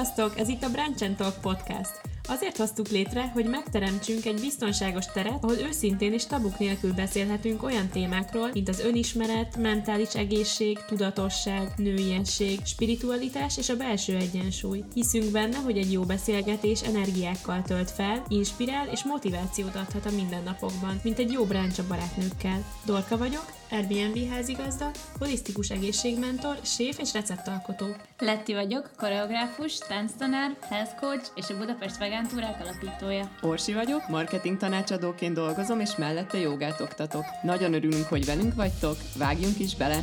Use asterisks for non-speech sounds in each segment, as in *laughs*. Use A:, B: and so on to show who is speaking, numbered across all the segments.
A: Sziasztok! Ez itt a Branch Talk Podcast. Azért hoztuk létre, hogy megteremtsünk egy biztonságos teret, ahol őszintén és tabuk nélkül beszélhetünk olyan témákról, mint az önismeret, mentális egészség, tudatosság, nőiesség, spiritualitás és a belső egyensúly. Hiszünk benne, hogy egy jó beszélgetés energiákkal tölt fel, inspirál és motivációt adhat a mindennapokban, mint egy jó bráncs a barátnőkkel. Dorka vagyok, Airbnb házigazda, holisztikus egészségmentor, séf és receptalkotó.
B: Letti vagyok, koreográfus, tánctanár, health coach és a Budapest Vegán túrák alapítója.
C: Orsi vagyok, marketing tanácsadóként dolgozom, és mellette jogát oktatok. Nagyon örülünk, hogy velünk vagytok, vágjunk is bele!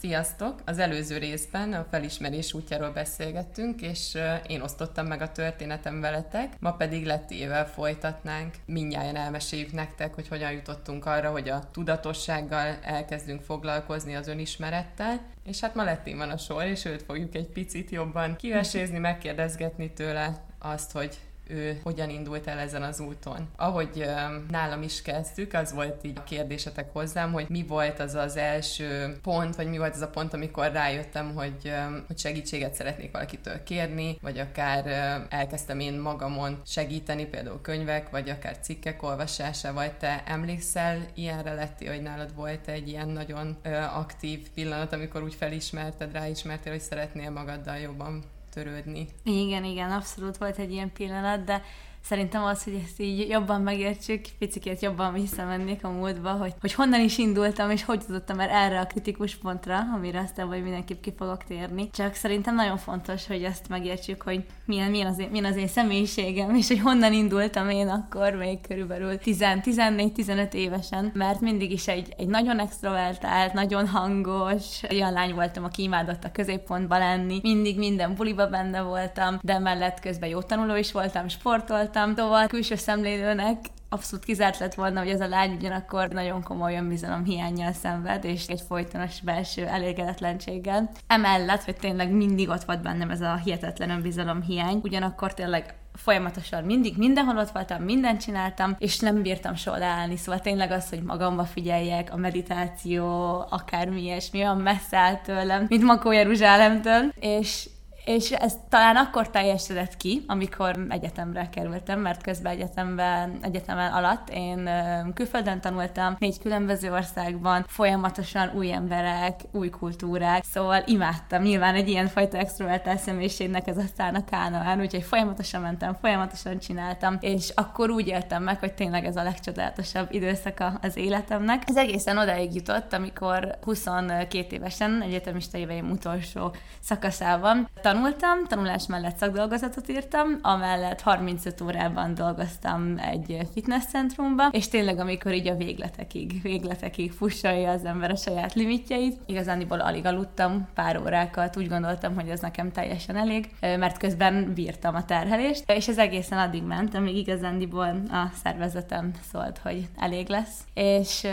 C: Sziasztok! Az előző részben a felismerés útjáról beszélgettünk, és én osztottam meg a történetem veletek, ma pedig Lettével folytatnánk. Mindjárt elmeséljük nektek, hogy hogyan jutottunk arra, hogy a tudatossággal elkezdünk foglalkozni az önismerettel, és hát ma Lettin van a sor, és őt fogjuk egy picit jobban kivesézni, megkérdezgetni tőle azt, hogy ő hogyan indult el ezen az úton. Ahogy nálam is kezdtük, az volt így a kérdésetek hozzám, hogy mi volt az az első pont, vagy mi volt az a pont, amikor rájöttem, hogy, hogy segítséget szeretnék valakitől kérni, vagy akár elkezdtem én magamon segíteni, például könyvek, vagy akár cikkek olvasása, vagy te emlékszel ilyenre lettél, hogy nálad volt egy ilyen nagyon aktív pillanat, amikor úgy felismerted, ráismertél, hogy szeretnél magaddal jobban törődni.
B: Igen, igen, abszolút volt egy ilyen pillanat, de szerintem az, hogy ezt így jobban megértsük, picit jobban visszamennék a múltba, hogy, hogy honnan is indultam, és hogy jutottam el erre a kritikus pontra, amire aztán vagy mindenképp ki fogok térni. Csak szerintem nagyon fontos, hogy ezt megértsük, hogy milyen, milyen, az, én, milyen az én személyiségem, és hogy honnan indultam én akkor, még körülbelül 14-15 évesen, mert mindig is egy, egy nagyon extrovertált, nagyon hangos, olyan lány voltam, aki imádott a középpontba lenni, mindig minden buliba benne voltam, de mellett közben jó tanuló is voltam, sportolt voltam, szóval külső szemlélőnek abszolút kizárt lett volna, hogy ez a lány ugyanakkor nagyon komoly önbizalom hiányjal szenved, és egy folytonos belső elégedetlenséggel. Emellett, hogy tényleg mindig ott volt bennem ez a hihetetlen önbizalom hiány, ugyanakkor tényleg folyamatosan mindig mindenhol ott voltam, mindent csináltam, és nem bírtam soha leállni, szóval tényleg az, hogy magamba figyeljek, a meditáció, akármi ilyesmi, olyan messze állt tőlem, mint Makó Jeruzsálemtől, és és ez talán akkor teljesedett ki, amikor egyetemre kerültem, mert közben egyetemben, egyetemen alatt én külföldön tanultam, négy különböző országban, folyamatosan új emberek, új kultúrák, szóval imádtam. Nyilván egy ilyen fajta extrovertált személyiségnek ez aztán a kánaán, úgyhogy folyamatosan mentem, folyamatosan csináltam, és akkor úgy éltem meg, hogy tényleg ez a legcsodálatosabb időszaka az életemnek. Ez egészen odáig jutott, amikor 22 évesen, egyetemista éveim utolsó szakaszában tanultam, tanulás mellett szakdolgozatot írtam, amellett 35 órában dolgoztam egy fitnesscentrumban, és tényleg amikor így a végletekig, végletekig fussalja az ember a saját limitjeit, igazániból alig aludtam pár órákat, úgy gondoltam, hogy ez nekem teljesen elég, mert közben bírtam a terhelést, és ez egészen addig ment, amíg igazándiból a szervezetem szólt, hogy elég lesz, és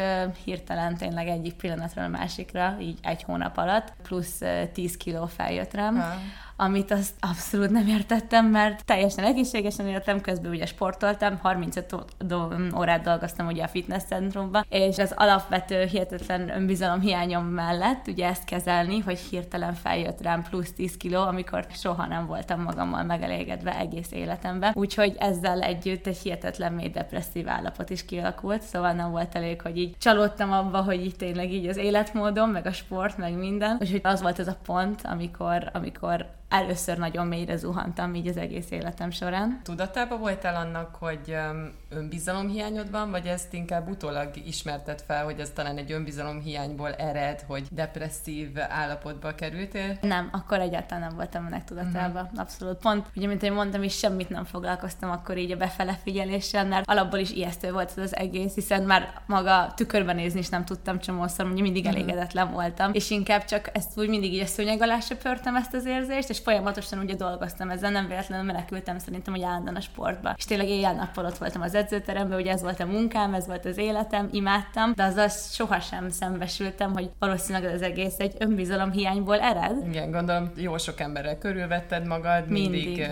B: hirtelen tényleg egyik pillanatról a másikra, így egy hónap alatt, plusz 10 kiló feljött rám, ha amit azt abszolút nem értettem, mert teljesen egészségesen éltem, közben ugye sportoltam, 35 órát dolgoztam ugye a fitness centrumban, és az alapvető hihetetlen önbizalom hiányom mellett ugye ezt kezelni, hogy hirtelen feljött rám plusz 10 kiló, amikor soha nem voltam magammal megelégedve egész életemben. Úgyhogy ezzel együtt egy hihetetlen mély depresszív állapot is kialakult, szóval nem volt elég, hogy így csalódtam abba, hogy így tényleg így az életmódom, meg a sport, meg minden. Úgyhogy az volt az a pont, amikor, amikor először nagyon mélyre zuhantam így az egész életem során.
C: Tudatában voltál annak, hogy önbizalomhiányod van, vagy ezt inkább utólag ismerted fel, hogy ez talán egy önbizalomhiányból ered, hogy depresszív állapotba kerültél?
B: Nem, akkor egyáltalán nem voltam ennek tudatában. Uh-huh. Abszolút. Pont, ugye, mint én mondtam, is semmit nem foglalkoztam akkor így a befele figyeléssel, mert alapból is ijesztő volt ez az egész, hiszen már maga tükörben nézni is nem tudtam csomószor, mondjuk mindig uh-huh. elégedetlen voltam, és inkább csak ezt úgy mindig így a szőnyeg alá söpörtem ezt az érzést, és folyamatosan ugye dolgoztam ezzel, nem véletlenül menekültem szerintem, hogy állandóan a sportba. És tényleg éjjel-nappal ott voltam az edzőteremben, ugye ez volt a munkám, ez volt az életem, imádtam, de azzal sohasem szembesültem, hogy valószínűleg az egész egy önbizalom hiányból ered.
C: Igen, gondolom jó sok emberrel körülvetted magad, mindig, mindig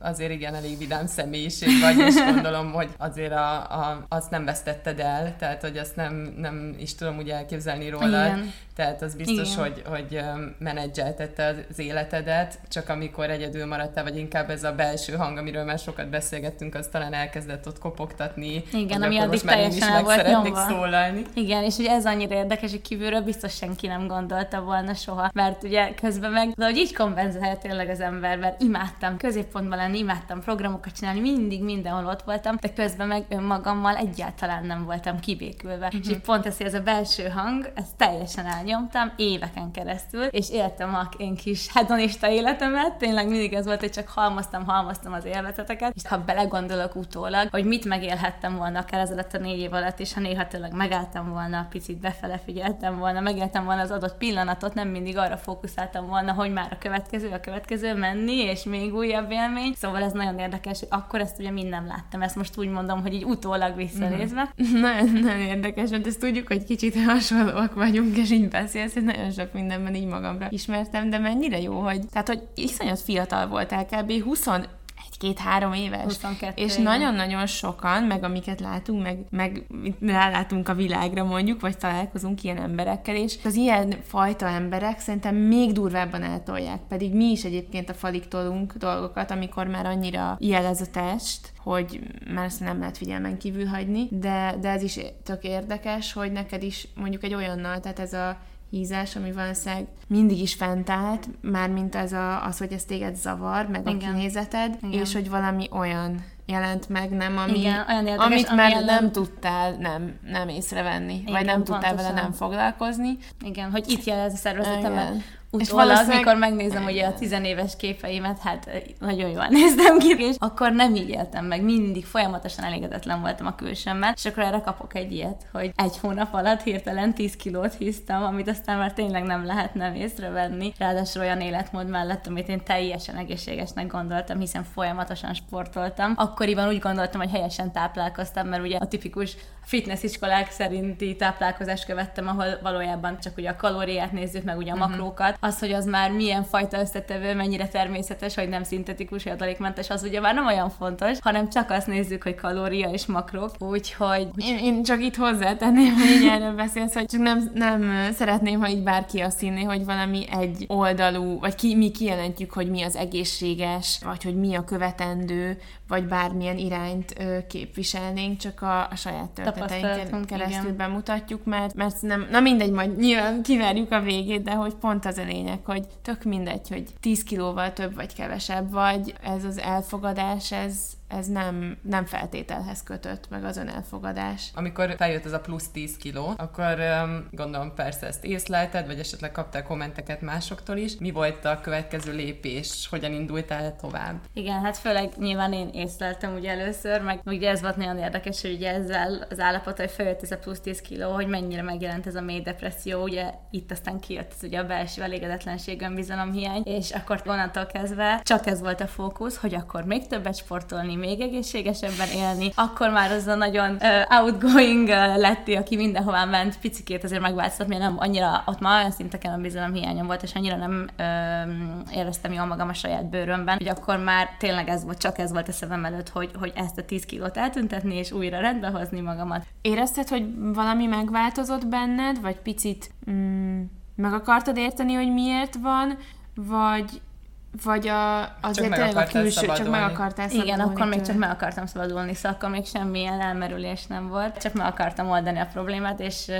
C: azért igen, elég vidám személyiség vagy, és gondolom, hogy azért a, a, azt nem vesztetted el, tehát hogy azt nem, nem is tudom úgy elképzelni róla. Igen. Tehát az biztos, Igen. hogy, hogy menedzseltette az életedet, csak amikor egyedül maradtál, vagy inkább ez a belső hang, amiről már sokat beszélgettünk, az talán elkezdett ott kopogtatni.
B: Igen, ami addig teljesen el volt nyomva.
C: szólalni.
B: Igen, és ugye ez annyira érdekes, hogy kívülről biztos senki nem gondolta volna soha, mert ugye közben meg, de hogy így kompenzálja tényleg az ember, mert imádtam középpontban lenni, imádtam programokat csinálni, mindig mindenhol ott voltam, de közben meg önmagammal egyáltalán nem voltam kibékülve. Uh-huh. És így pont ez, hogy ez a belső hang, ez teljesen elnyomtam éveken keresztül, és éltem a én kis hedonista életemet, tényleg mindig ez volt, hogy csak halmoztam, halmoztam az élvezeteket, és ha belegondolok utólag, hogy mit megélhettem volna akár ezelőtt a négy év alatt, és ha néha tényleg megálltam volna, picit befele figyeltem volna, megéltem volna az adott pillanatot, nem mindig arra fókuszáltam volna, hogy már a következő, a következő menni, és még újabb élmény. Szóval ez nagyon érdekes, hogy akkor ezt ugye mind nem láttam. Ezt most úgy mondom, hogy így utólag visszanézve.
A: Mm. *laughs* Nagyon, nagyon érdekes, mert ezt tudjuk, hogy kicsit *laughs* hasonlóak vagyunk, és így beszélsz, hogy nagyon sok mindenben így magamra ismertem, de mennyire jó, hogy, tehát, hogy iszonyat fiatal voltál, kb. 20 két-három éves.
B: 22,
A: és nagyon-nagyon sokan, meg amiket látunk, meg, meg rálátunk a világra mondjuk, vagy találkozunk ilyen emberekkel, és az ilyen fajta emberek szerintem még durvábban eltolják, pedig mi is egyébként a falig tolunk dolgokat, amikor már annyira jelez a test, hogy már ezt nem lehet figyelmen kívül hagyni, de, de ez is tök érdekes, hogy neked is mondjuk egy olyannal, tehát ez a hízás, ami valószínűleg mindig is fent állt, mármint az, a, az, hogy ez téged zavar, meg Igen. a kinézeted, Igen. és hogy valami olyan jelent meg, nem, ami,
B: Igen, olyan érdekes,
A: amit már ellen... nem tudtál nem, nem észrevenni, Igen, vagy nem tudtál pontosan. vele nem foglalkozni.
B: Igen, hogy itt jelez a szervezetemet utólag, mikor megnézem ugye a tizenéves képeimet, hát nagyon jól *laughs* néztem ki, és akkor nem így éltem meg, mindig folyamatosan elégedetlen voltam a külsőmmel, és akkor erre kapok egy ilyet, hogy egy hónap alatt hirtelen 10 kilót hisztam, amit aztán már tényleg nem lehetne észrevenni, ráadásul olyan életmód mellett, amit én teljesen egészségesnek gondoltam, hiszen folyamatosan sportoltam. Akkoriban úgy gondoltam, hogy helyesen táplálkoztam, mert ugye a tipikus fitness iskolák szerinti táplálkozást követtem, ahol valójában csak ugye a kalóriát nézzük, meg ugye a uh-huh. makrókat. Az, hogy az már milyen fajta összetevő, mennyire természetes, hogy nem szintetikus, adalékmentes, az ugye már nem olyan fontos, hanem csak azt nézzük, hogy kalória és makrók. Úgyhogy...
A: Én, én csak itt hozzátenném, hogy így erről beszélsz, hogy csak nem, nem szeretném, ha így bárki azt hinné, hogy valami egy oldalú, vagy ki, mi kijelentjük, hogy mi az egészséges, vagy hogy mi a követendő, vagy bármilyen irányt ö, képviselnénk, csak a, a saját történeteinken keresztül igen. bemutatjuk, mert, mert nem, na mindegy, majd nyilván kiverjük a végét, de hogy pont az a lényeg, hogy tök mindegy, hogy 10 kilóval több vagy kevesebb vagy, ez az elfogadás, ez, ez nem, nem feltételhez kötött, meg az önelfogadás.
C: Amikor feljött ez a plusz 10 kiló, akkor um, gondolom persze ezt észlelted, vagy esetleg kaptál kommenteket másoktól is. Mi volt a következő lépés? Hogyan indultál tovább?
B: Igen, hát főleg nyilván én észleltem ugye először, meg ugye ez volt nagyon érdekes, hogy ugye ezzel az állapot, hogy feljött ez a plusz 10 kiló, hogy mennyire megjelent ez a mély depresszió, ugye itt aztán kijött ez ugye a belső elégedetlenség, önbizalomhiány, és akkor onnantól kezdve csak ez volt a fókusz, hogy akkor még többet sportolni, még egészségesebben élni, akkor már az a nagyon uh, outgoing uh, Letti, aki mindenhová ment, picikét azért megváltozott, mert nem annyira, ott már olyan szinteken a bizalom hiányom volt, és annyira nem uh, éreztem jól magam a saját bőrömben, hogy akkor már tényleg ez volt, csak ez volt a szemem előtt, hogy, hogy ezt a 10 kilót eltüntetni, és újra rendbe hozni magamat.
A: Érezted, hogy valami megváltozott benned, vagy picit mm, meg akartad érteni, hogy miért van, vagy vagy a, azért tényleg a külső, szabadulni. csak meg akartál
B: szabadulni. Igen, akkor még csak meg akartam szabadulni, szóval akkor még semmilyen elmerülés nem volt. Csak meg akartam oldani a problémát, és uh,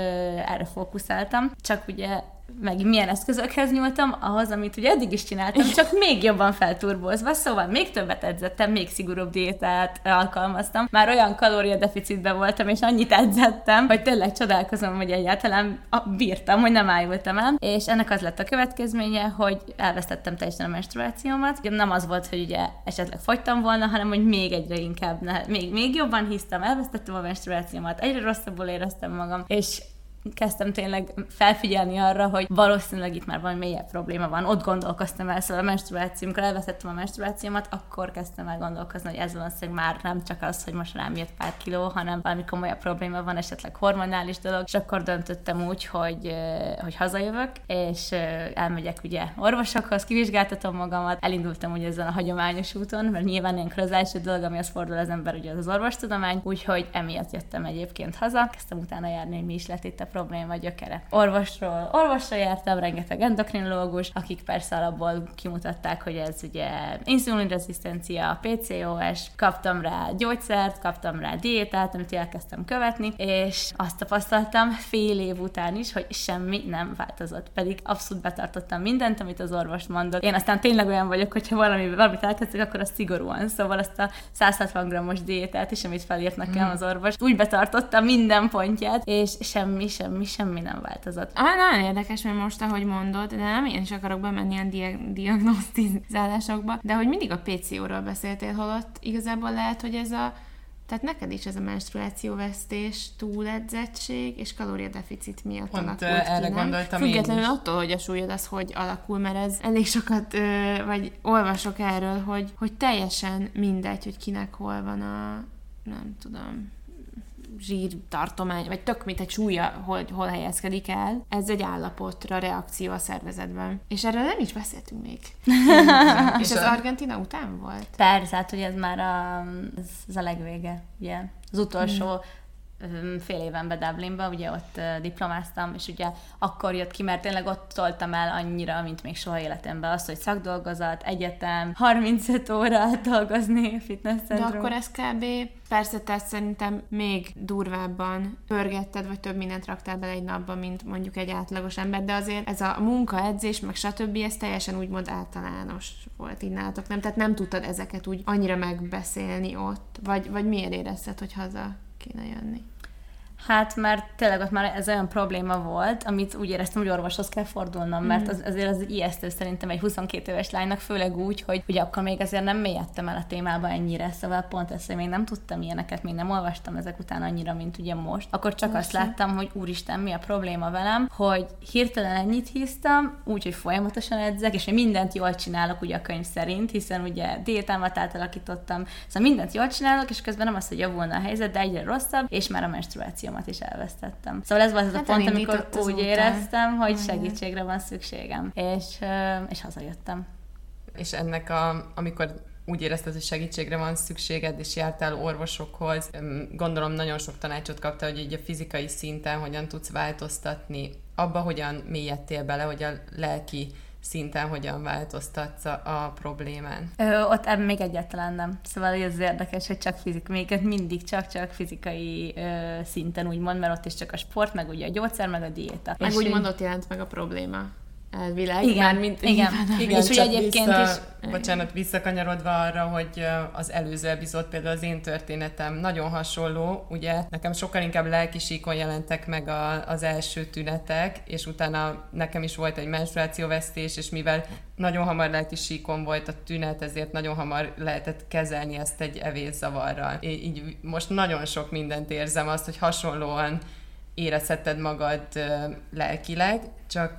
B: erre fókuszáltam. Csak ugye meg milyen eszközökhez nyúltam, ahhoz, amit ugye eddig is csináltam, csak még jobban felturbozva, szóval még többet edzettem, még szigorúbb diétát alkalmaztam. Már olyan kalóriadeficitben voltam, és annyit edzettem, hogy tényleg csodálkozom, hogy egyáltalán bírtam, hogy nem ájultam el. És ennek az lett a következménye, hogy elvesztettem teljesen a menstruációmat. Nem az volt, hogy ugye esetleg fogytam volna, hanem hogy még egyre inkább, ne, még, még jobban hisztam, elvesztettem a menstruációmat, egyre rosszabbul éreztem magam, és kezdtem tényleg felfigyelni arra, hogy valószínűleg itt már valami mélyebb probléma van. Ott gondolkoztam el, szóval a menstruáció, amikor elveszettem a menstruációmat, akkor kezdtem el gondolkozni, hogy ez valószínűleg már nem csak az, hogy most rám jött pár kiló, hanem valami komolyabb probléma van, esetleg hormonális dolog, és akkor döntöttem úgy, hogy, hogy hazajövök, és elmegyek ugye orvosokhoz, kivizsgáltatom magamat, elindultam ugye ezen a hagyományos úton, mert nyilván ilyenkor az első dolog, ami az fordul az ember, ugye az, az orvostudomány, úgyhogy emiatt jöttem egyébként haza, kezdtem utána járni, hogy mi is lett itt a probléma gyökere. Orvosról orvosra jártam, rengeteg endokrinológus, akik persze alapból kimutatták, hogy ez ugye inzulinrezisztencia, PCOS, kaptam rá gyógyszert, kaptam rá diétát, amit elkezdtem követni, és azt tapasztaltam fél év után is, hogy semmi nem változott. Pedig abszolút betartottam mindent, amit az orvos mondott. Én aztán tényleg olyan vagyok, hogyha valami, valamit elkezdek, akkor az szigorúan. Szóval azt a 160 g-os diétát is, amit felírt nekem mm. az orvos, úgy betartottam minden pontját, és semmi, semmi, semmi nem változott.
A: Ah, nagyon érdekes, mert most, ahogy mondod, de nem én is akarok bemenni ilyen dia- diagnosztizálásokba, de hogy mindig a PCO-ról beszéltél, holott igazából lehet, hogy ez a tehát neked is ez a menstruációvesztés, túledzettség és kalóriadeficit miatt
C: Pont
A: alakult
C: erre
A: ki,
C: gondoltam
A: Függetlenül
C: én is.
A: attól, hogy a súlyod az hogy alakul, mert ez elég sokat, vagy olvasok erről, hogy, hogy teljesen mindegy, hogy kinek hol van a, nem tudom, zsírtartomány, vagy tök mint egy súlya, hogy hol helyezkedik el. Ez egy állapotra reakció a szervezetben. És erről nem is beszéltünk még. *laughs* és ez
C: a-
A: Argentina után volt?
B: Persze, hát hogy ez már a, ez, ez a legvége, ugye. Az utolsó mm. Fél évenben Dublinba, ugye ott diplomáztam, és ugye akkor jött ki, mert tényleg ott toltam el annyira, mint még soha életemben az, hogy szakdolgozat, egyetem, 35 órát dolgozni fitness
A: De
B: centrum.
A: akkor ez kb. persze te szerintem még durvábban pörgetted, vagy több mindent raktál bele egy napba, mint mondjuk egy átlagos ember, de azért ez a munka, edzés, meg stb. ez teljesen úgymond általános volt így nálatok, nem? Tehát nem tudtad ezeket úgy annyira megbeszélni ott, vagy, vagy miért érezted, hogy haza kéne jönni?
B: Hát, mert tényleg ott már ez olyan probléma volt, amit úgy éreztem, hogy orvoshoz kell fordulnom, mert az, azért az ijesztő szerintem egy 22 éves lánynak, főleg úgy, hogy ugye akkor még azért nem mélyedtem el a témába ennyire, szóval pont ezt, hogy még nem tudtam ilyeneket, még nem olvastam ezek után annyira, mint ugye most. Akkor csak azt láttam, hogy úristen, mi a probléma velem, hogy hirtelen ennyit hisztam, úgy, hogy folyamatosan edzek, és hogy mindent jól csinálok ugye a könyv szerint, hiszen ugye diétámat átalakítottam, szóval mindent jól csinálok, és közben nem az, hogy javulna a helyzet, de egyre rosszabb, és már a menstruációmat is elvesztettem. Szóval ez volt az
A: Hát
B: a pont, amikor úgy
A: útán.
B: éreztem, hogy segítségre van szükségem. És, és hazajöttem.
C: És ennek a, amikor úgy érezted, hogy segítségre van szükséged, és jártál orvosokhoz, gondolom nagyon sok tanácsot kaptál, hogy így a fizikai szinten hogyan tudsz változtatni, abba hogyan mélyedtél bele, hogy a lelki szinten hogyan változtatsz a, a problémán.
B: Ö, ott ebben még egyáltalán nem. Szóval ez érdekes, hogy csak fizik, még mindig csak-csak fizikai ö, szinten úgymond, mert ott is csak a sport, meg ugye a gyógyszer, meg a diéta.
A: Meg
B: És
A: úgy
B: így-
A: mondott jelent meg a probléma elvileg.
B: Igen,
A: már mint
B: igen.
C: Igen,
B: És ugye egyébként
C: vissza,
B: is-
C: Bocsánat, visszakanyarodva arra, hogy az előző epizód, például az én történetem nagyon hasonló, ugye nekem sokkal inkább lelki síkon jelentek meg a, az első tünetek, és utána nekem is volt egy menstruációvesztés, és mivel nagyon hamar lelki síkon volt a tünet, ezért nagyon hamar lehetett kezelni ezt egy evészavarral. Í- Így most nagyon sok mindent érzem, azt, hogy hasonlóan érezheted magad lelkileg, csak,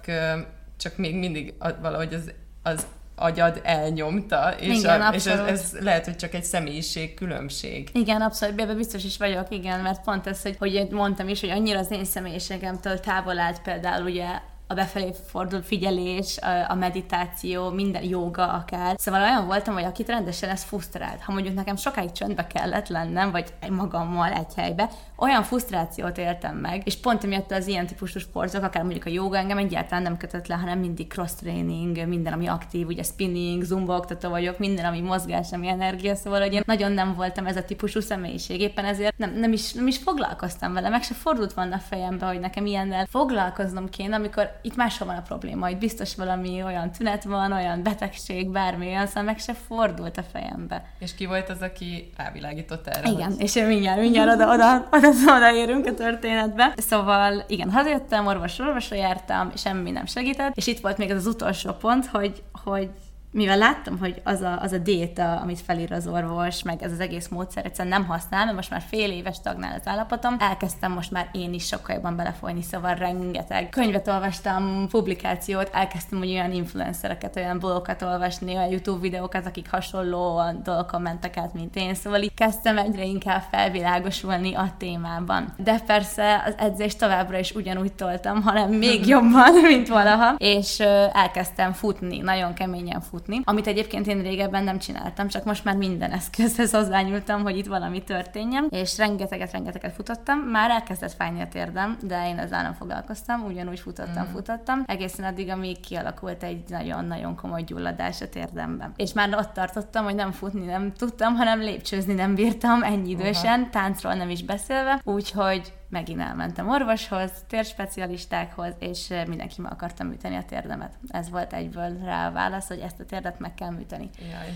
C: csak még mindig valahogy az, az agyad elnyomta, és,
B: Igen,
C: a, és ez, ez lehet, hogy csak egy személyiség különbség.
B: Igen, abszolút, ebben biztos is vagyok, igen, mert pont ez, hogy, hogy mondtam is, hogy annyira az én személyiségemtől távol állt például ugye a befelé fordult figyelés, a- a meditáció, minden joga akár. Szóval olyan voltam, hogy akit rendesen ez frusztrált. Ha mondjuk nekem sokáig csöndbe kellett lennem, vagy magammal egy helybe, olyan frusztrációt éltem meg, és pont emiatt az ilyen típusú sportok, akár mondjuk a joga engem egyáltalán nem kötött le, hanem mindig cross training, minden, ami aktív, ugye spinning, zumba oktató vagyok, minden, ami mozgás, ami energia, szóval hogy én nagyon nem voltam ez a típusú személyiség, éppen ezért nem, nem, is, nem is foglalkoztam vele, meg se fordult volna a fejembe, hogy nekem ilyennel foglalkoznom kéne, amikor itt máshol van a probléma, itt biztos valami olyan tünet van, olyan betegség, bármi szóval meg se fordult a fejembe.
C: És ki volt az, aki rávilágított erre?
B: Igen, és én mindjárt, mindjárt oda, oda, oda, oda érünk a történetbe. Szóval igen, hazajöttem, orvos orvosra jártam, semmi nem segített, és itt volt még az, az utolsó pont, hogy, hogy mivel láttam, hogy az a, az a diéta, amit felír az orvos, meg ez az egész módszer egyszerűen nem használ, mert most már fél éves tagnál az állapotom, elkezdtem most már én is sokkal jobban belefolyni, szóval rengeteg könyvet olvastam, publikációt, elkezdtem hogy olyan influencereket, olyan blogokat olvasni, olyan YouTube videókat, akik hasonló dolgokon mentek át, mint én, szóval így kezdtem egyre inkább felvilágosulni a témában. De persze az edzést továbbra is ugyanúgy toltam, hanem még *laughs* jobban, mint valaha, és elkezdtem futni, nagyon keményen futni futni, amit egyébként én régebben nem csináltam, csak most már minden eszközhez hozzányúltam, hogy itt valami történjen, és rengeteget, rengeteget futottam. Már elkezdett fájni a térdem, de én ezzel nem foglalkoztam, ugyanúgy futottam, mm. futottam, egészen addig, amíg kialakult egy nagyon-nagyon komoly gyulladás a térdemben. És már ott tartottam, hogy nem futni nem tudtam, hanem lépcsőzni nem bírtam ennyi idősen, uh-huh. táncról nem is beszélve, úgyhogy megint elmentem orvoshoz, térspecialistákhoz, és mindenki meg akarta műteni a térdemet. Ez volt egyből rá a válasz, hogy ezt a térdet meg kell műteni. Jaj.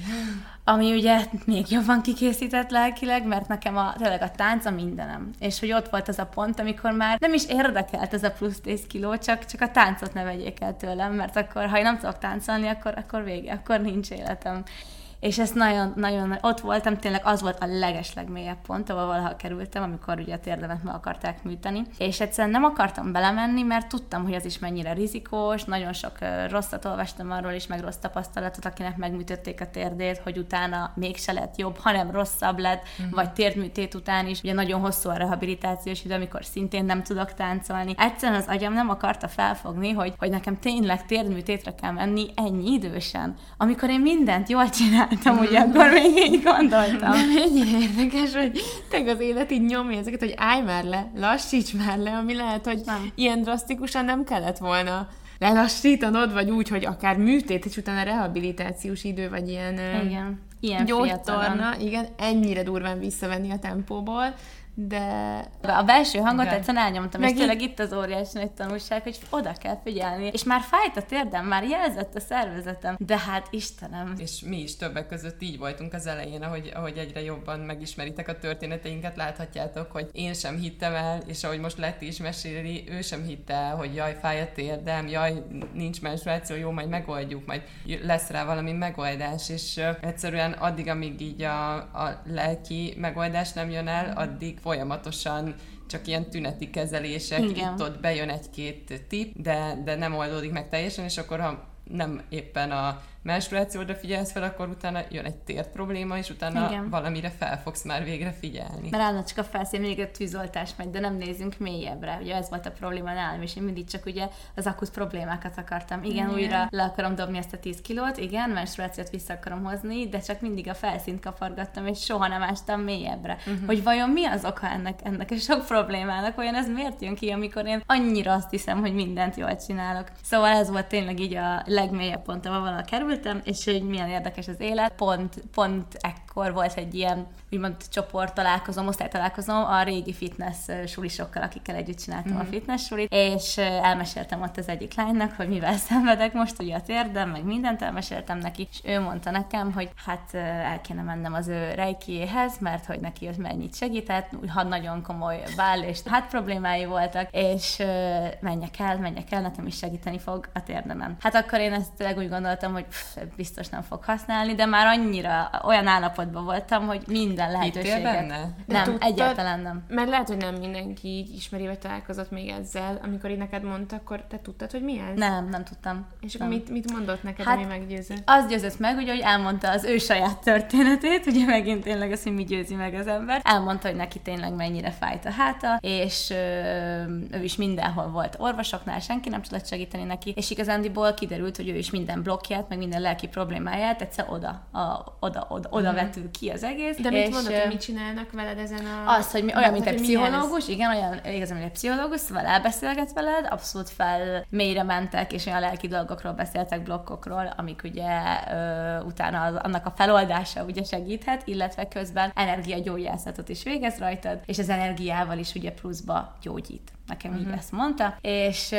B: Ami ugye még jobban kikészített lelkileg, mert nekem a, tényleg a tánc a mindenem. És hogy ott volt az a pont, amikor már nem is érdekelt ez a plusz 10 kiló, csak, csak a táncot ne vegyék el tőlem, mert akkor, ha én nem tudok táncolni, akkor, akkor vége, akkor nincs életem és ezt nagyon, nagyon, ott voltam, tényleg az volt a leges legmélyebb pont, ahol valaha kerültem, amikor ugye a térdemet meg akarták műteni, és egyszerűen nem akartam belemenni, mert tudtam, hogy az is mennyire rizikós, nagyon sok rosszat olvastam arról is, meg rossz tapasztalatot, akinek megműtötték a térdét, hogy utána mégse lett jobb, hanem rosszabb lett, uh-huh. vagy térdműtét után is, ugye nagyon hosszú a rehabilitációs idő, amikor szintén nem tudok táncolni. Egyszerűen az agyam nem akarta felfogni, hogy, hogy nekem tényleg térdműtétre kell menni ennyi idősen, amikor én mindent jól csináltam, csináltam, ugye akkor még így gondoltam.
A: Nem, ennyire érdekes, hogy te az élet így nyomja ezeket, hogy állj már le, lassíts már le, ami lehet, hogy nem. ilyen drasztikusan nem kellett volna lelassítanod, vagy úgy, hogy akár műtét, és utána rehabilitációs idő, vagy ilyen,
B: igen. Ilyen
A: gyógytorna, igen, ennyire durván visszavenni a tempóból, de...
B: A belső hangot egyszerűen elnyomtam, Meg és tényleg itt az óriási nagy tanulság, hogy oda kell figyelni. És már fájt a térdem, már jelzett a szervezetem, de hát Istenem.
C: És mi is többek között így voltunk az elején, ahogy, ahogy egyre jobban megismeritek a történeteinket, láthatjátok, hogy én sem hittem el, és ahogy most lett is meséli, ő sem hitte el, hogy jaj, fáj a térdem, jaj, nincs menstruáció, jó, majd megoldjuk, majd lesz rá valami megoldás, és egyszerűen addig, amíg így a, a lelki megoldás nem jön el, addig folyamatosan csak ilyen tüneti kezelések, Igen. itt-ott bejön egy-két tip, de, de nem oldódik meg teljesen, és akkor ha nem éppen a menstruációra figyelsz fel, akkor utána jön egy tért probléma, és utána Igen. valamire fel fogsz már végre figyelni.
B: Mert állna csak a felszín, még a tűzoltás megy, de nem nézünk mélyebbre. Ugye ez volt a probléma nálam, és én mindig csak ugye az akut problémákat akartam. Igen, igen. újra le akarom dobni ezt a 10 kilót, igen, menstruációt vissza akarom hozni, de csak mindig a felszínt kapargattam, és soha nem ástam mélyebbre. Uh-huh. Hogy vajon mi az oka ennek, ennek a sok problémának, olyan ez miért jön ki, amikor én annyira azt hiszem, hogy mindent jól csinálok. Szóval ez volt tényleg így a legmélyebb pont, ahol valahol kerültem, és hogy milyen érdekes az élet. Pont, pont ekkor volt egy ilyen, úgymond csoport találkozom, találkozom a régi fitness sulisokkal, akikkel együtt csináltam mm-hmm. a mhm. fitness sulit, és elmeséltem ott az egyik lánynak, hogy mivel szenvedek most ugye a térdem, meg mindent elmeséltem neki, és ő mondta nekem, hogy hát el kéne mennem az ő rejkiéhez, mert hogy neki az mennyit segített, ha nagyon komoly váll és hát problémái voltak, és menjek el, menjek el, nekem is segíteni fog a térdemen. Hát akkor én ezt úgy gondoltam, hogy pff, biztos nem fog használni, de már annyira olyan állapotban voltam, hogy minden lehetőséget. benne? Nem, tudtad, egyáltalán nem.
A: Mert lehet, hogy nem mindenki így ismeri, vagy találkozott még ezzel. Amikor én neked mondta, akkor te tudtad, hogy mi ez?
B: Nem, nem tudtam.
A: És akkor mit, mit mondott neked, hát, ami meggyőzött?
B: Az győzött meg, ugye, hogy elmondta az ő saját történetét, ugye megint tényleg az, hogy mi győzi meg az ember. Elmondta, hogy neki tényleg mennyire fájt a háta, és ö, ő is mindenhol volt orvosoknál, senki nem tudott segíteni neki, és igazándiból kiderült, hogy ő is minden blokkját, meg minden lelki problémáját egyszer oda, a, oda, oda, oda uh-huh. vetül ki az egész.
A: De mit mondod, hogy mit csinálnak veled ezen a...
B: Az, hogy mi, olyan, mint egy pszichológus, igen, olyan igazán, mint egy pszichológus, szóval elbeszélget veled, abszolút fel mélyre mentek, és olyan lelki dolgokról beszéltek, blokkokról, amik ugye ö, utána az, annak a feloldása ugye segíthet, illetve közben energiagyógyászatot is végez rajtad, és az energiával is ugye pluszba gyógyít. Nekem uh-huh. így mhm. ezt mondta, és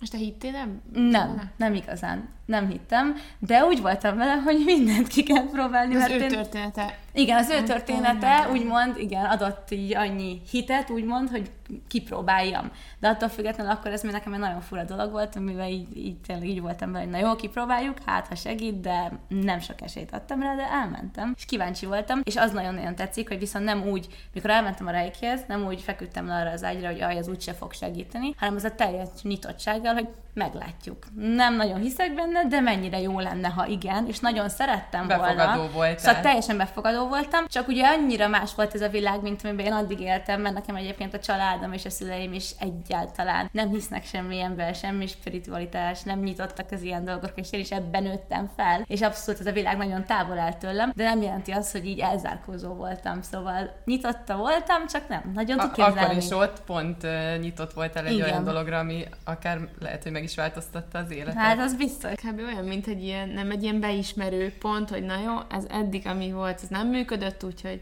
A: most te hittél nem?
B: Nem, nem igazán nem hittem, de úgy voltam vele, hogy mindent ki kell próbálni.
A: Az
B: mert
A: ő
B: én...
A: története.
B: Igen, az ő története úgymond, igen, adott így annyi hitet, úgymond, hogy kipróbáljam. De attól függetlenül akkor ez még nekem egy nagyon fura dolog volt, mivel így, így tényleg így voltam vele, hogy na jó, kipróbáljuk, hát ha segít, de nem sok esélyt adtam rá, de elmentem, és kíváncsi voltam, és az nagyon-nagyon tetszik, hogy viszont nem úgy, mikor elmentem a rejkihez, nem úgy feküdtem le arra az ágyra, hogy aj, az úgyse fog segíteni, hanem az a teljes nyitottsággal, hogy meglátjuk. Nem nagyon hiszek benne, de mennyire jó lenne, ha igen, és nagyon szerettem
C: Befogadó
B: volna.
C: voltál.
B: Szóval teljesen befogadó voltam, csak ugye annyira más volt ez a világ, mint amiben én addig éltem, mert nekem egyébként a családom és a szüleim is egyáltalán nem hisznek semmilyenben, semmi spiritualitás, nem nyitottak az ilyen dolgok, és én is ebben nőttem fel, és abszolút ez a világ nagyon távol áll tőlem, de nem jelenti azt, hogy így elzárkózó voltam, szóval nyitotta voltam, csak nem, nagyon
C: A- akkor is ott pont nyitott voltál egy
B: Igen.
C: olyan dologra, ami akár lehet, hogy meg is változtatta az életet.
B: Hát az biztos.
A: Kb. olyan, mint egy ilyen, nem egy ilyen beismerő pont, hogy na jó, ez eddig, ami volt, ez nem működött, úgyhogy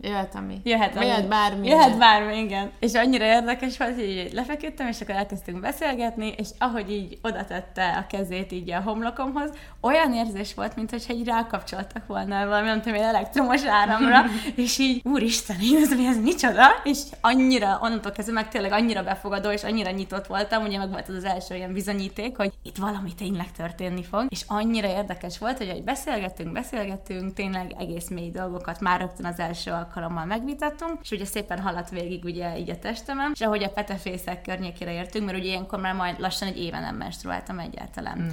A: jöhet, ami.
B: Jöhet, ami-
A: jöhet bármi.
B: Jöhet bármi, igen. És annyira érdekes volt, hogy így lefeküdtem, és akkor elkezdtünk beszélgetni, és ahogy így oda tette a kezét így a homlokomhoz, olyan érzés volt, mintha így rákapcsoltak volna valami, nem tudom, egy elektromos áramra, *laughs* és így, úristen, ez, mi ez micsoda? És annyira, onnantól kezdve meg tényleg annyira befogadó, és annyira nyitott voltam, ugye meg volt az az első ilyen bizonyíték, hogy itt valami tényleg történni fog, és annyira érdekes volt, hogy ahogy beszélgettünk, beszélgettünk, tényleg egész mély dolgokat már rögtön az első alkalommal megvitattunk, és ugye szépen haladt végig ugye így a testemen, és ahogy a petefészek környékére értünk, mert ugye ilyenkor már majd lassan egy éve nem menstruáltam egyáltalán. Mm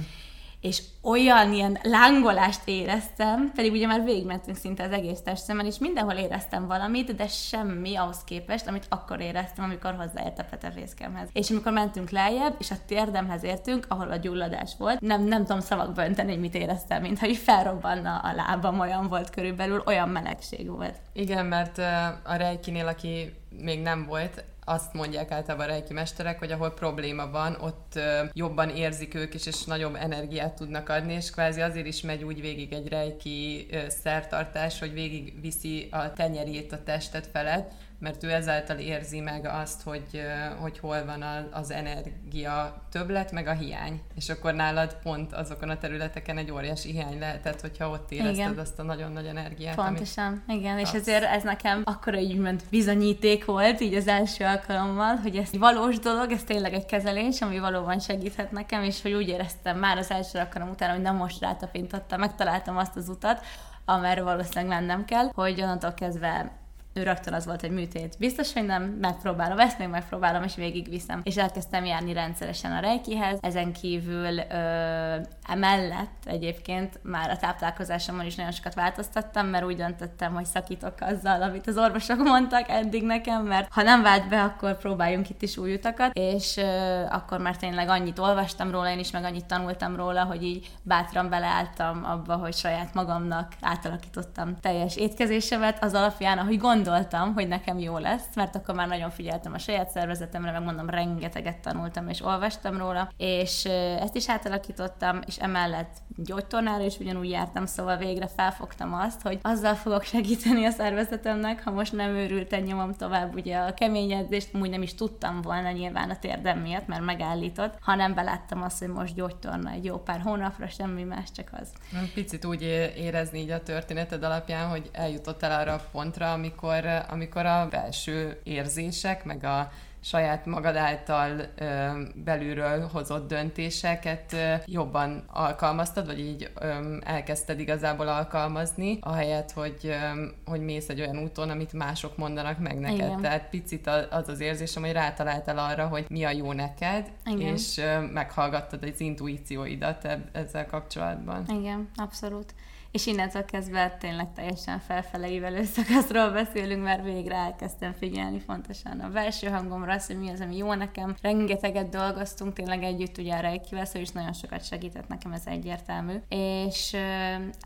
B: és olyan ilyen lángolást éreztem, pedig ugye már végigmentünk szinte az egész testemen, és mindenhol éreztem valamit, de semmi ahhoz képest, amit akkor éreztem, amikor hozzáért a petefészkemhez. És amikor mentünk lejjebb, és a térdemhez értünk, ahol a gyulladás volt, nem, nem tudom szavakba önteni, hogy mit éreztem, mintha így felrobbanna a lábam, olyan volt körülbelül, olyan melegség volt.
C: Igen, mert a Reikinél, aki még nem volt, azt mondják általában a reiki mesterek, hogy ahol probléma van, ott jobban érzik ők is, és nagyobb energiát tudnak adni, és kvázi azért is megy úgy végig egy reiki ö, szertartás, hogy végig viszi a tenyerét a testet felett, mert ő ezáltal érzi meg azt, hogy, hogy hol van az energia többlet, meg a hiány. És akkor nálad pont azokon a területeken egy óriási hiány lehetett, hogyha ott érezted
B: Igen.
C: azt a nagyon nagy energiát.
B: Pontosan, igen, és
C: kapsz.
B: ezért ez nekem akkora úgymond bizonyíték volt így az első alkalommal, hogy ez egy valós dolog, ez tényleg egy kezelés, ami valóban segíthet nekem, és hogy úgy éreztem már az első alkalom után, hogy nem most rátapintottam, megtaláltam azt az utat, amerre valószínűleg mennem kell, hogy onnantól kezdve ő rögtön az volt, hogy műtét. Biztos, hogy nem, megpróbálom, ezt még megpróbálom, és végigviszem. És elkezdtem járni rendszeresen a Reikihez. Ezen kívül ö, emellett egyébként már a táplálkozásomon is nagyon sokat változtattam, mert úgy döntöttem, hogy szakítok azzal, amit az orvosok mondtak eddig nekem, mert ha nem vált be, akkor próbáljunk itt is új utakat, és ö, akkor már tényleg annyit olvastam róla, én is meg annyit tanultam róla, hogy így bátran beleálltam abba, hogy saját magamnak átalakítottam teljes étkezésemet az alapján, ahogy gondoltam, hogy nekem jó lesz, mert akkor már nagyon figyeltem a saját szervezetemre, meg mondom, rengeteget tanultam és olvastam róla, és ezt is átalakítottam, és emellett gyógytornára is ugyanúgy jártam, szóval végre felfogtam azt, hogy azzal fogok segíteni a szervezetemnek, ha most nem őrülten nyomom tovább ugye a kemény edzést, amúgy nem is tudtam volna nyilván a térdem miatt, mert megállított, hanem beláttam azt, hogy most gyógytorna egy jó pár hónapra, semmi más, csak az.
C: Picit úgy érezni így a történeted alapján, hogy eljutottál arra a pontra, amikor, amikor a belső érzések, meg a saját magad által ö, belülről hozott döntéseket ö, jobban alkalmaztad, vagy így ö, elkezdted igazából alkalmazni, ahelyett, hogy, ö, hogy mész egy olyan úton, amit mások mondanak meg neked.
B: Igen.
C: Tehát picit az az érzésem, hogy rátaláltál arra, hogy mi a jó neked,
B: Igen.
C: és ö, meghallgattad az intuícióidat ezzel kapcsolatban.
B: Igen, abszolút. És innentől kezdve tényleg teljesen felfele ívelő szakaszról beszélünk, mert végre elkezdtem figyelni fontosan a belső hangomra, azt, hogy mi az, ami jó nekem. Rengeteget dolgoztunk tényleg együtt ugye a Reikivel, szóval is nagyon sokat segített nekem, ez egyértelmű. És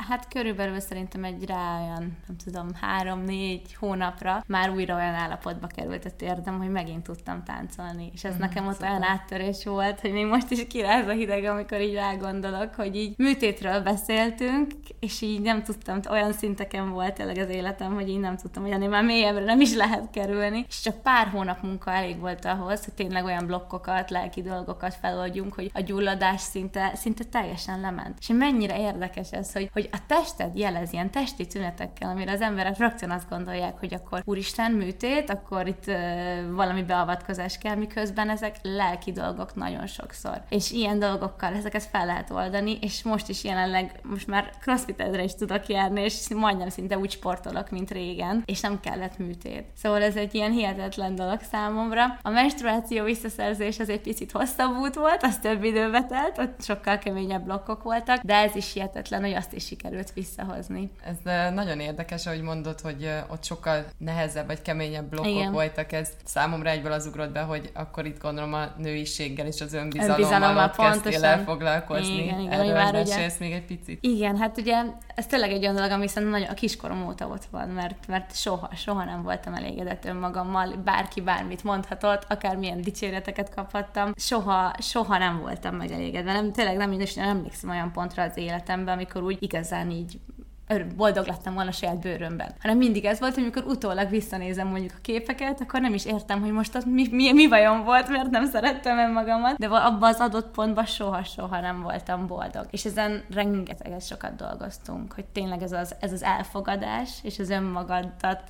B: hát körülbelül szerintem egy rá olyan, nem tudom, három-négy hónapra már újra olyan állapotba került a térdem, hogy megint tudtam táncolni. És ez
C: Mhm,
B: nekem ott
C: szuper.
B: olyan áttörés volt, hogy még most is kiráz a hideg, amikor így rágondolok, hogy így műtétről beszéltünk, és és így nem tudtam, olyan szinteken volt tényleg az életem, hogy így nem tudtam, hogy ennél már mélyebbre nem is lehet kerülni, és csak pár hónap munka elég volt ahhoz, hogy tényleg olyan blokkokat, lelki dolgokat feloldjunk, hogy a gyulladás szinte, szinte teljesen lement. És mennyire érdekes ez, hogy, hogy a tested jelez ilyen testi tünetekkel, amire az emberek rögtön azt gondolják, hogy akkor úristen műtét, akkor itt uh, valami beavatkozás kell, miközben ezek lelki dolgok nagyon sokszor. És ilyen dolgokkal ezeket fel lehet oldani, és most is jelenleg, most már crossfit is tudok járni, és majdnem szinte úgy sportolok, mint régen, és nem kellett műtét. Szóval ez egy ilyen hihetetlen dolog számomra. A menstruáció visszaszerzés az egy picit hosszabb út volt, az több időbe telt, ott sokkal keményebb blokkok voltak, de ez is hihetetlen, hogy azt is sikerült visszahozni.
C: Ez nagyon érdekes, ahogy mondod, hogy ott sokkal nehezebb vagy keményebb blokkok Igen. voltak. Ez számomra egyből az ugrott be, hogy akkor itt gondolom a nőiséggel és az önbizalommal, önbizalommal kezdtél el foglalkozni. Igen, igen, Erről már ugye... még egy picit.
B: Igen, hát ugye ez tényleg egy olyan dolog, ami szerintem nagyon a kiskorom óta ott van, mert, mert soha, soha nem voltam elégedett önmagammal, bárki bármit mondhatott, akármilyen dicséreteket kaphattam, soha, soha nem voltam megelégedve. Nem, tényleg nem, nem emlékszem olyan pontra az életemben, amikor úgy igazán így boldog lettem volna a saját bőrömben. Hanem mindig ez volt, hogy amikor utólag visszanézem mondjuk a képeket, akkor nem is értem, hogy most az mi, mi, mi vajon volt, mert nem szerettem önmagamat, de abban az adott pontban soha-soha nem voltam boldog. És ezen rengeteget sokat dolgoztunk, hogy tényleg ez az, ez az elfogadás és az önmagadat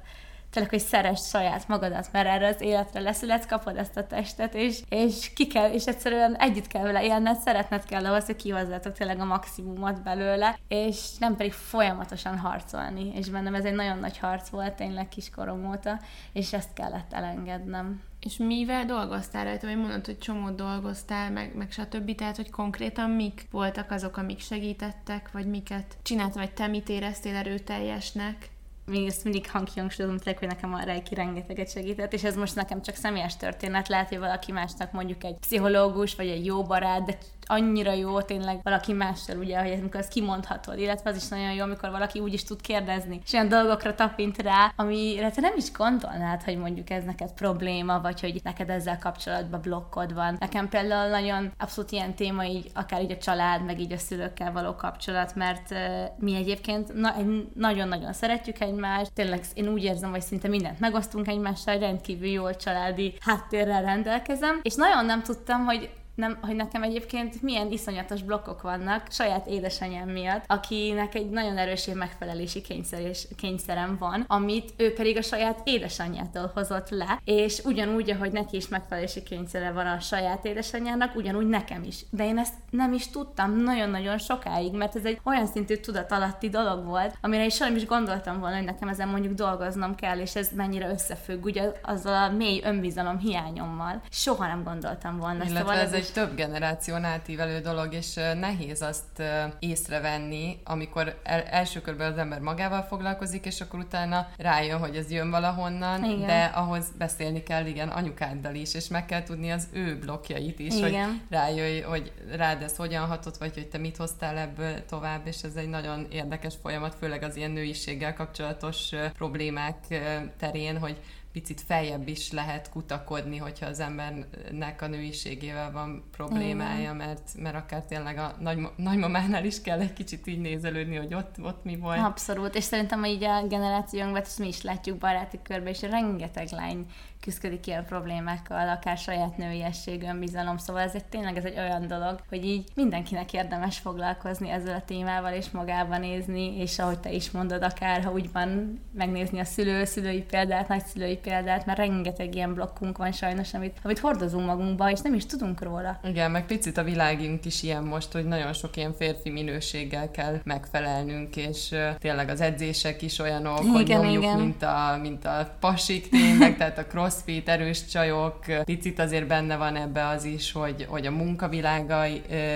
B: tényleg, hogy szeres saját magadat, mert erre az életre leszületsz, kapod ezt a testet, és, és ki kell, és egyszerűen együtt kell vele élned, szeretned kell ahhoz, hogy kihozzátok tényleg a maximumot belőle, és nem pedig folyamatosan harcolni, és bennem ez egy nagyon nagy harc volt tényleg kiskorom óta, és ezt kellett elengednem.
A: És mivel dolgoztál rajta, vagy mondod, hogy csomót dolgoztál, meg, meg stb. Tehát, hogy konkrétan mik voltak azok, amik segítettek, vagy miket csinált, vagy te mit éreztél erőteljesnek?
B: Még ezt mindig hangsúlyozom, hogy nekem a Reiki rengeteget segített, és ez most nekem csak személyes történet, lehet, hogy valaki másnak mondjuk egy pszichológus, vagy egy jó barát, de annyira jó tényleg valaki mással, ugye, hogy amikor azt kimondhatod, illetve az is nagyon jó, amikor valaki úgy is tud kérdezni, és olyan dolgokra tapint rá, amire te nem is gondolnád, hogy mondjuk ez neked probléma, vagy hogy neked ezzel kapcsolatban blokkod van. Nekem például nagyon abszolút ilyen téma így, akár így a család, meg így a szülőkkel való kapcsolat, mert uh, mi egyébként na, nagyon-nagyon szeretjük egymást, tényleg én úgy érzem, hogy szinte mindent megosztunk egymással, rendkívül jól családi háttérrel rendelkezem, és nagyon nem tudtam, hogy nem, hogy nekem egyébként milyen iszonyatos blokkok vannak saját édesanyám miatt, akinek egy nagyon erős megfelelési kényszer és kényszerem van, amit ő pedig a saját édesanyjától hozott le, és ugyanúgy, ahogy neki is megfelelési kényszere van a saját édesanyjának, ugyanúgy nekem is. De én ezt nem is tudtam nagyon-nagyon sokáig, mert ez egy olyan szintű tudatalatti dolog volt, amire is sem is gondoltam volna, hogy nekem ezen mondjuk dolgoznom kell, és ez mennyire összefügg ugye azzal a mély önbizalom hiányommal. Soha nem gondoltam volna.
C: Illetve szóval ez egy egy több generáción átívelő dolog, és nehéz azt észrevenni, amikor el, első körben az ember magával foglalkozik, és akkor utána rájön, hogy ez jön valahonnan, igen. de ahhoz beszélni kell, igen, anyukáddal is, és meg kell tudni az ő blokkjait is, igen. hogy rájöjj, hogy rád ez hogyan hatott, vagy hogy te mit hoztál ebből tovább, és ez egy nagyon érdekes folyamat, főleg az ilyen nőiséggel kapcsolatos problémák terén, hogy picit feljebb is lehet kutakodni, hogyha az embernek a nőiségével van problémája, mert, mert akár tényleg a nagy, nagymamánál is kell egy kicsit így nézelődni, hogy ott, ott mi volt.
B: Abszolút, és szerintem így a generációnkban ezt mi is látjuk baráti körben, és rengeteg lány küzdik ilyen problémákkal, akár saját nőiesség, önbizalom, szóval ez egy tényleg ez egy olyan dolog, hogy így mindenkinek érdemes foglalkozni ezzel a témával, és magába nézni, és ahogy te is mondod, akár ha úgy van, megnézni a szülő, szülői példát, nagyszülői példát, mert rengeteg ilyen blokkunk van sajnos, amit, amit hordozunk magunkba, és nem is tudunk róla.
C: Igen, meg picit a világunk is ilyen most, hogy nagyon sok ilyen férfi minőséggel kell megfelelnünk, és tényleg az edzések is olyanok, igen, hogy nyomjuk, igen. mint a, mint a pasik tényleg, tehát a cross crossfit, erős csajok, picit azért benne van ebbe az is, hogy, hogy a munkavilága,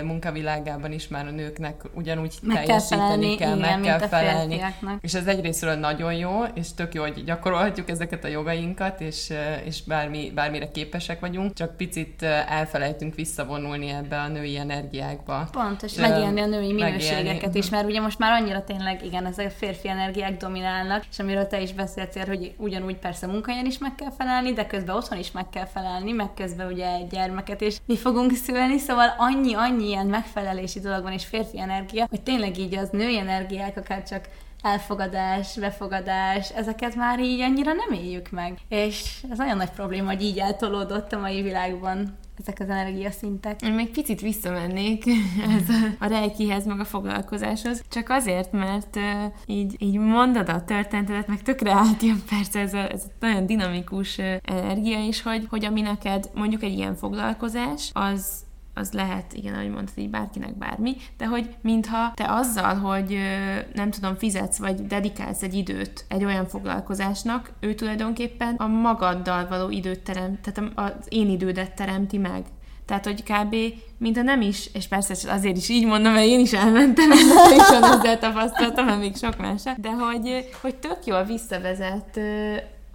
C: munkavilágában is már a nőknek ugyanúgy meg teljesíteni kell, felelni, kell, igen, meg kell felelni. És ez egyrésztről nagyon jó, és tök jó, hogy gyakorolhatjuk ezeket a joga dolgainkat, és, és bármi, bármire képesek vagyunk, csak picit elfelejtünk visszavonulni ebbe a női energiákba.
B: Pontos, megélni a női minőségeket is, mert ugye most már annyira tényleg, igen, ezek a férfi energiák dominálnak, és amiről te is beszéltél, hogy ugyanúgy persze munkahelyen is meg kell felelni, de közben otthon is meg kell felelni, meg közben ugye egy gyermeket is mi fogunk szülni, szóval annyi, annyi ilyen megfelelési dolog van, és férfi energia, hogy tényleg így az női energiák, akár csak elfogadás, befogadás, ezeket már így annyira nem éljük meg. És ez nagyon nagy probléma, hogy így eltolódott a mai világban ezek az energiaszintek.
A: Én még picit visszamennék ez a, a rejkihez, meg a foglalkozáshoz, csak azért, mert uh, így, így mondod a történetet, meg tökre átjön persze ez a, ez a nagyon dinamikus energia is, hogy, hogy ami neked mondjuk egy ilyen foglalkozás, az az lehet, igen, ahogy mondtad, így bárkinek bármi, de hogy mintha te azzal, hogy nem tudom, fizetsz, vagy dedikálsz egy időt egy olyan foglalkozásnak, ő tulajdonképpen a magaddal való időt teremt, tehát az én idődet teremti meg. Tehát, hogy kb. a nem is, és persze azért is így mondom, mert én is elmentem, *laughs* és ezzel tapasztalatom, mert még sok más, de hogy, hogy tök jól visszavezet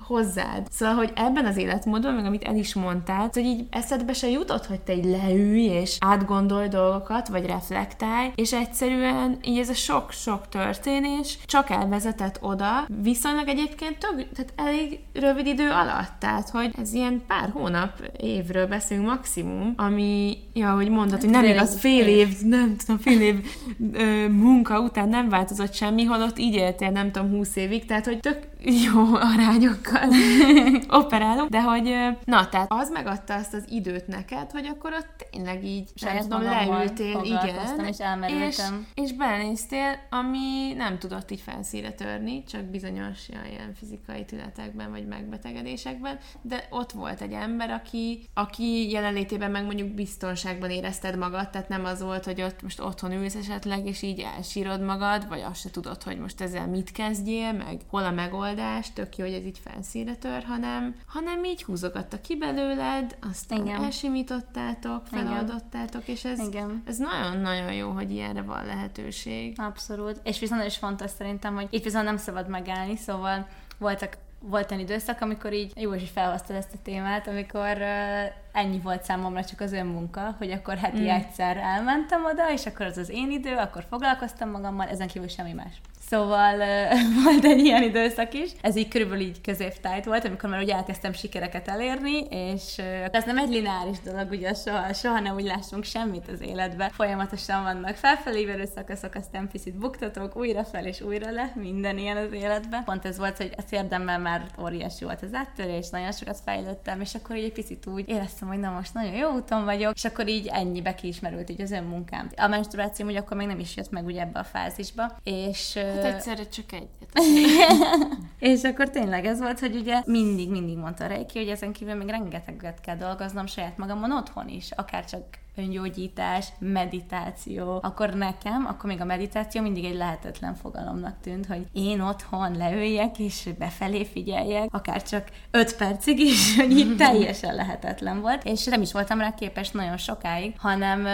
A: hozzád. Szóval, hogy ebben az életmódban, meg amit el is mondtál, hogy így eszedbe se jutott, hogy te így leülj és átgondolj dolgokat, vagy reflektálj, és egyszerűen így ez a sok-sok történés csak elvezetett oda, viszonylag egyébként több, tehát elég rövid idő alatt, tehát hogy ez ilyen pár hónap, évről beszélünk maximum, ami, ja, hogy mondod, hogy nem igaz, fél év, nem tudom, fél év ö, munka után nem változott semmi, holott így éltél, nem tudom, húsz évig, tehát hogy tök jó arányokkal *laughs* operálunk, de hogy, na, tehát az megadta azt az időt neked, hogy akkor ott tényleg így,
B: nem tudom, leültél, igen, és
A: elmerültem. És, és belenéztél, ami nem tudott így felszíre törni, csak bizonyos ilyen fizikai tünetekben, vagy megbetegedésekben, de ott volt egy ember, aki, aki jelenlétében meg mondjuk biztonságban érezted magad, tehát nem az volt, hogy ott most otthon ülsz esetleg, és így elsírod magad, vagy azt se tudod, hogy most ezzel mit kezdjél, meg hol a megoldás, megoldás, tök jó, hogy ez így felszíre tör, hanem, hanem így húzogatta ki belőled, aztán Igen. elsimítottátok, feladottátok, és ez, Igen. ez nagyon-nagyon jó, hogy ilyenre van lehetőség.
B: Abszolút. És viszont is fontos szerintem, hogy itt viszont nem szabad megállni, szóval voltak volt egy időszak, amikor így jó, felhoztad ezt a témát, amikor uh, ennyi volt számomra csak az önmunka, hogy akkor heti mm. egyszer elmentem oda, és akkor az az én idő, akkor foglalkoztam magammal, ezen kívül semmi más. Szóval *laughs* volt egy ilyen időszak is. Ez így körülbelül így középtájt volt, amikor már ugye elkezdtem sikereket elérni, és ez nem egy lineáris dolog, ugye soha, soha nem úgy lássunk semmit az életbe. Folyamatosan vannak felfelé szakaszok, aztán picit buktatók, újra fel és újra le, minden ilyen az életben. Pont ez volt, hogy az érdemben már óriási volt az áttörés, nagyon sokat fejlődtem, és akkor így egy picit úgy éreztem, hogy na most nagyon jó úton vagyok, és akkor így ennyibe kiismerült így az önmunkám. A menstruációm ugye akkor még nem is jött meg ugye ebbe a fázisba, és
A: Hát egyszerre csak egyet. *laughs*
B: és akkor tényleg ez volt, hogy ugye mindig, mindig mondta Reiki, hogy ezen kívül még rengeteget kell dolgoznom saját magamon otthon is, akár csak öngyógyítás, meditáció, akkor nekem, akkor még a meditáció mindig egy lehetetlen fogalomnak tűnt, hogy én otthon leüljek, és befelé figyeljek, akár csak öt percig is, *laughs* hogy itt *laughs* teljesen lehetetlen volt, és nem is voltam rá képes nagyon sokáig, hanem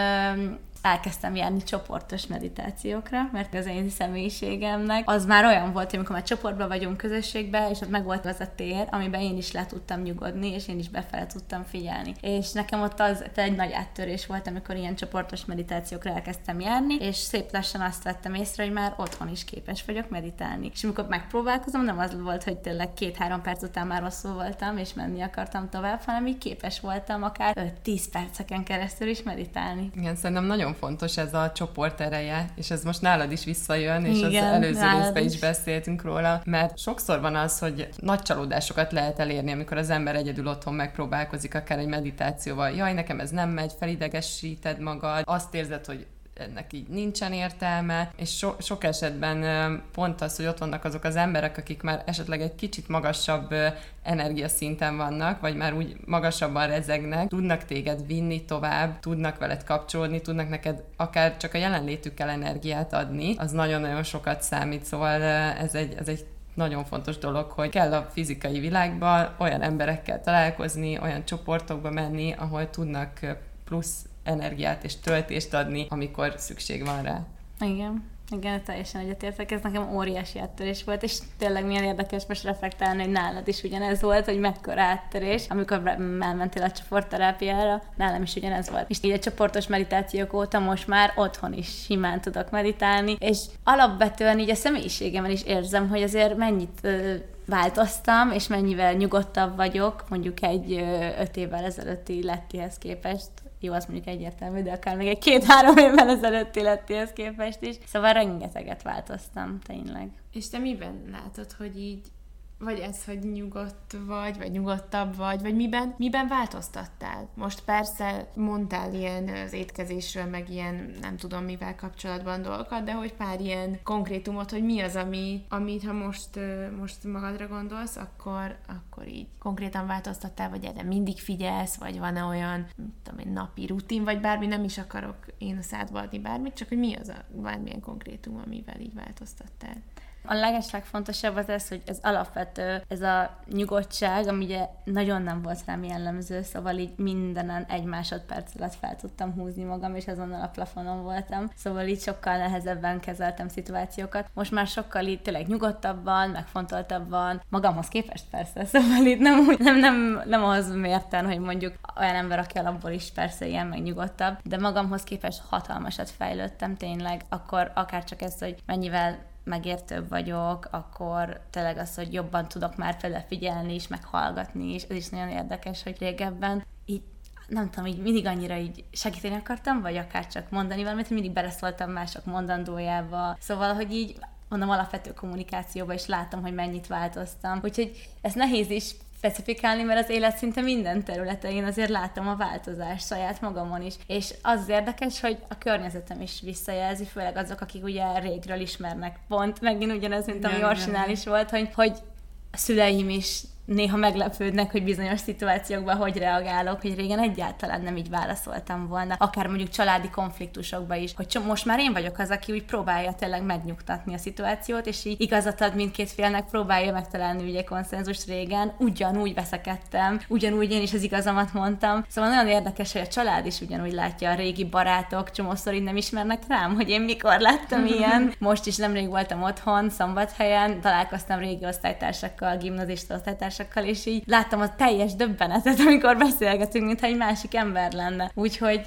B: elkezdtem járni csoportos meditációkra, mert az én személyiségemnek az már olyan volt, hogy amikor már csoportban vagyunk közösségben, és ott meg volt az a tér, amiben én is le tudtam nyugodni, és én is befele tudtam figyelni. És nekem ott az egy nagy áttörés volt, amikor ilyen csoportos meditációkra elkezdtem járni, és szép lassan azt vettem észre, hogy már otthon is képes vagyok meditálni. És amikor megpróbálkozom, nem az volt, hogy tényleg két-három perc után már rosszul voltam, és menni akartam tovább, hanem így képes voltam akár 10 perceken keresztül is meditálni.
C: Igen, szerintem nagyon nagyon fontos ez a csoport ereje, és ez most nálad is visszajön, és Igen, az előző részben is. is beszéltünk róla, mert sokszor van az, hogy nagy csalódásokat lehet elérni, amikor az ember egyedül otthon megpróbálkozik, akár egy meditációval. Jaj, nekem ez nem megy, felidegesíted magad, azt érzed, hogy ennek így nincsen értelme, és so, sok esetben pont az, hogy ott vannak azok az emberek, akik már esetleg egy kicsit magasabb energiaszinten vannak, vagy már úgy magasabban rezegnek, tudnak téged vinni tovább, tudnak veled kapcsolódni, tudnak neked akár csak a jelenlétükkel energiát adni, az nagyon-nagyon sokat számít, szóval ez egy, ez egy nagyon fontos dolog, hogy kell a fizikai világban olyan emberekkel találkozni, olyan csoportokba menni, ahol tudnak plusz energiát és töltést adni, amikor szükség van rá.
B: Igen. Igen, teljesen egyetértek, ez nekem óriási áttörés volt, és tényleg milyen érdekes most reflektálni, hogy nálad is ugyanez volt, hogy mekkora áttörés, amikor elmentél a csoportterápiára, nálam is ugyanez volt. És így a csoportos meditációk óta most már otthon is simán tudok meditálni, és alapvetően így a személyiségemen is érzem, hogy azért mennyit változtam, és mennyivel nyugodtabb vagyok, mondjuk egy öt évvel ezelőtti lettihez képest, jó, az mondjuk egyértelmű, de akár még egy két-három évvel ezelőtti lettihez képest is. Szóval rengeteget változtam, tényleg.
A: És te miben látod, hogy így vagy ez, hogy nyugodt vagy, vagy nyugodtabb vagy, vagy miben, miben változtattál? Most persze mondtál ilyen az étkezésről, meg ilyen nem tudom mivel kapcsolatban dolgokat, de hogy pár ilyen konkrétumot, hogy mi az, ami, amit ha most, most magadra gondolsz, akkor, akkor így konkrétan változtattál, vagy erre mindig figyelsz, vagy van-e olyan, nem tudom, egy napi rutin, vagy bármi, nem is akarok én a szádba adni bármit, csak hogy mi az a bármilyen konkrétum, amivel így változtattál.
B: A legeslegfontosabb az ez, hogy ez alapvető, ez a nyugodtság, ami ugye nagyon nem volt rám jellemző, szóval így mindenen egy másodperc alatt fel tudtam húzni magam, és azonnal a plafonon voltam. Szóval így sokkal nehezebben kezeltem szituációkat. Most már sokkal így tényleg nyugodtabban, megfontoltabban, magamhoz képest persze, *laughs* szóval itt nem, nem, nem, nem az mérten, hogy mondjuk olyan ember, aki alapból is persze ilyen meg de magamhoz képest hatalmasat fejlődtem tényleg, akkor akár csak ez, hogy mennyivel megértőbb vagyok, akkor tényleg az, hogy jobban tudok már fele figyelni is, meg hallgatni is, ez is nagyon érdekes, hogy régebben így nem tudom, így mindig annyira így segíteni akartam, vagy akár csak mondani valamit, mindig beleszóltam mások mondandójába. Szóval, hogy így mondom, alapvető kommunikációba is látom, hogy mennyit változtam. Úgyhogy ez nehéz is specifikálni, mert az élet szinte minden területein azért látom a változást saját magamon is. És az, érdekes, hogy a környezetem is visszajelzi, főleg azok, akik ugye régről ismernek. Pont megint ugyanez, mint ami Orsinál is volt, hogy, hogy a szüleim is néha meglepődnek, hogy bizonyos szituációkban hogy reagálok, hogy régen egyáltalán nem így válaszoltam volna. Akár mondjuk családi konfliktusokban is, hogy most már én vagyok az, aki úgy próbálja tényleg megnyugtatni a szituációt, és így igazat ad mindkét félnek, próbálja megtalálni ugye konszenzus régen. Ugyanúgy veszekedtem, ugyanúgy én is az igazamat mondtam. Szóval nagyon érdekes, hogy a család is ugyanúgy látja a régi barátok, csomószor így nem ismernek rám, hogy én mikor láttam *laughs* ilyen. Most is nemrég voltam otthon, szombathelyen, találkoztam régi osztálytársakkal, gimnazista osztálytársakkal, társakkal, és így láttam a teljes döbbenetet, *laughs* amikor beszélgetünk, mintha egy másik ember lenne. Úgyhogy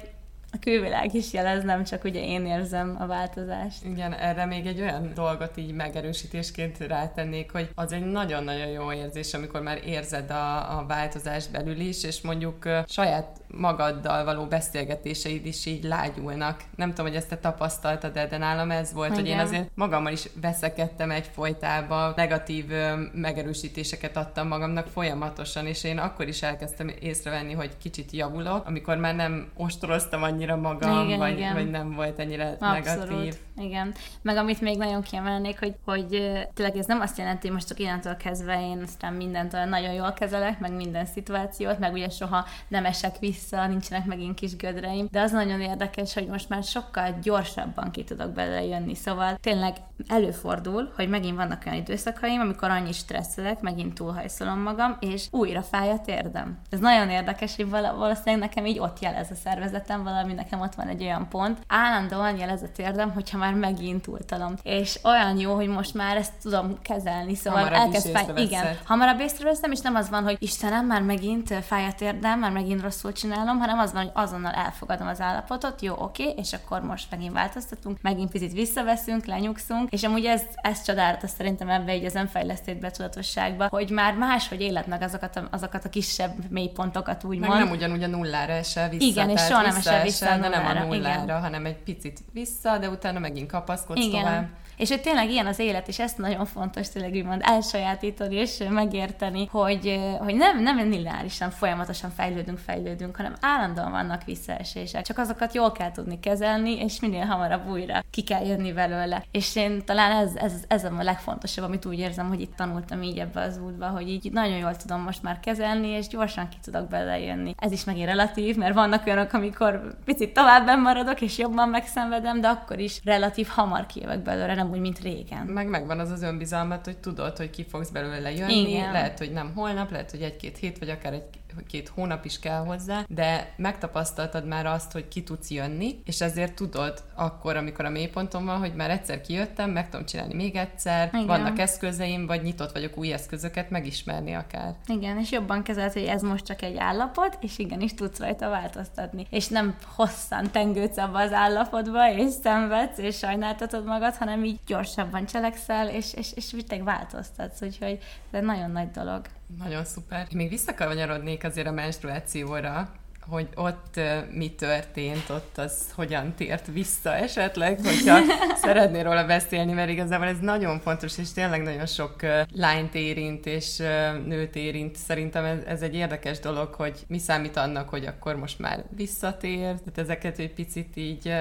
B: a külvilág is jelez, nem csak ugye én érzem a változást.
C: Igen, erre még egy olyan dolgot így megerősítésként rátennék, hogy az egy nagyon-nagyon jó érzés, amikor már érzed a, a változást belül is, és mondjuk saját magaddal való beszélgetéseid is így lágyulnak. Nem tudom, hogy ezt te tapasztaltad, de, de nálam ez volt, Igen. hogy én azért magammal is veszekedtem egy folytába, negatív megerősítéseket adtam magamnak folyamatosan, és én akkor is elkezdtem észrevenni, hogy kicsit javulok, amikor már nem ostoroztam annyira magam, igen, vagy, igen. vagy nem volt ennyire Abszolút. negatív.
B: Igen. Meg amit még nagyon kiemelnék, hogy, hogy tényleg ez nem azt jelenti, hogy most csak innentől kezdve én aztán mindent olyan nagyon jól kezelek, meg minden szituációt, meg ugye soha nem esek vissza, nincsenek megint kis gödreim, de az nagyon érdekes, hogy most már sokkal gyorsabban ki tudok belőle. Szóval tényleg előfordul, hogy megint vannak olyan időszakaim, amikor annyi stresszelek, megint túlhajszolom magam, és újra fáj a térdem. Ez nagyon érdekes, hogy valószínűleg nekem így ott jelez a szervezetem, valami nekem ott van egy olyan pont. Állandóan jelez a térdem, hogyha már megint túltalom. És olyan jó, hogy most már ezt tudom kezelni, szóval hamarabb elkezd fáj. Igen, hamarabb észreveszem, és nem az van, hogy Istenem, már megint fáj a térdem, már megint rosszul csinálom, hanem az van, hogy azonnal elfogadom az állapotot, jó, oké, és akkor most megint változtatunk, megint picit visszaveszünk, lenyugszunk, és amúgy ez, ez csodálatos szerintem ebbe így az önfejlesztett betudatosságba, hogy már máshogy éled meg azokat a, azokat a kisebb mélypontokat, úgymond.
C: Meg nem ugyanúgy a nullára esel vissza.
B: Igen, és soha nem esel vissza,
C: vissza de nem a nullára, igen. hanem egy picit vissza, de utána megint kapaszkodsz igen. tovább.
B: És hogy tényleg ilyen az élet, és ezt nagyon fontos tényleg úgymond elsajátítani és megérteni, hogy, hogy nem, nem lineárisan folyamatosan fejlődünk, fejlődünk, hanem állandóan vannak visszaesések. Csak azokat jól kell tudni kezelni, és minél hamarabb újra ki kell jönni belőle. És én talán ez, ez, ez a legfontosabb, amit úgy érzem, hogy itt tanultam így ebbe az útba, hogy így nagyon jól tudom most már kezelni, és gyorsan ki tudok belejönni. Ez is megint relatív, mert vannak olyanok, amikor picit tovább maradok, és jobban megszenvedem, de akkor is relatív hamar kijövök belőle, nem úgy, mint régen.
C: Meg megvan az az önbizalmat, hogy tudod, hogy ki fogsz belőle jönni, Igen. lehet, hogy nem holnap, lehet, hogy egy-két hét, vagy akár egy két hónap is kell hozzá, de megtapasztaltad már azt, hogy ki tudsz jönni, és ezért tudod akkor, amikor a mélyponton van, hogy már egyszer kijöttem, meg tudom csinálni még egyszer, Igen. vannak eszközeim, vagy nyitott vagyok új eszközöket megismerni akár.
B: Igen, és jobban kezelt, hogy ez most csak egy állapot, és igenis tudsz rajta változtatni. És nem hosszan tengődsz abba az állapotba, és szenvedsz, és sajnáltatod magad, hanem így gyorsabban cselekszel, és, és, és viteg változtatsz, úgyhogy ez egy nagyon nagy dolog.
C: Nagyon szuper. Még visszakanyarodnék azért a menstruációra, hogy ott mi történt, ott az hogyan tért vissza esetleg, hogyha *laughs* szeretnél róla beszélni, mert igazából ez nagyon fontos, és tényleg nagyon sok lányt érint, és nőt érint. Szerintem ez, ez egy érdekes dolog, hogy mi számít annak, hogy akkor most már visszatér, tehát ezeket egy picit így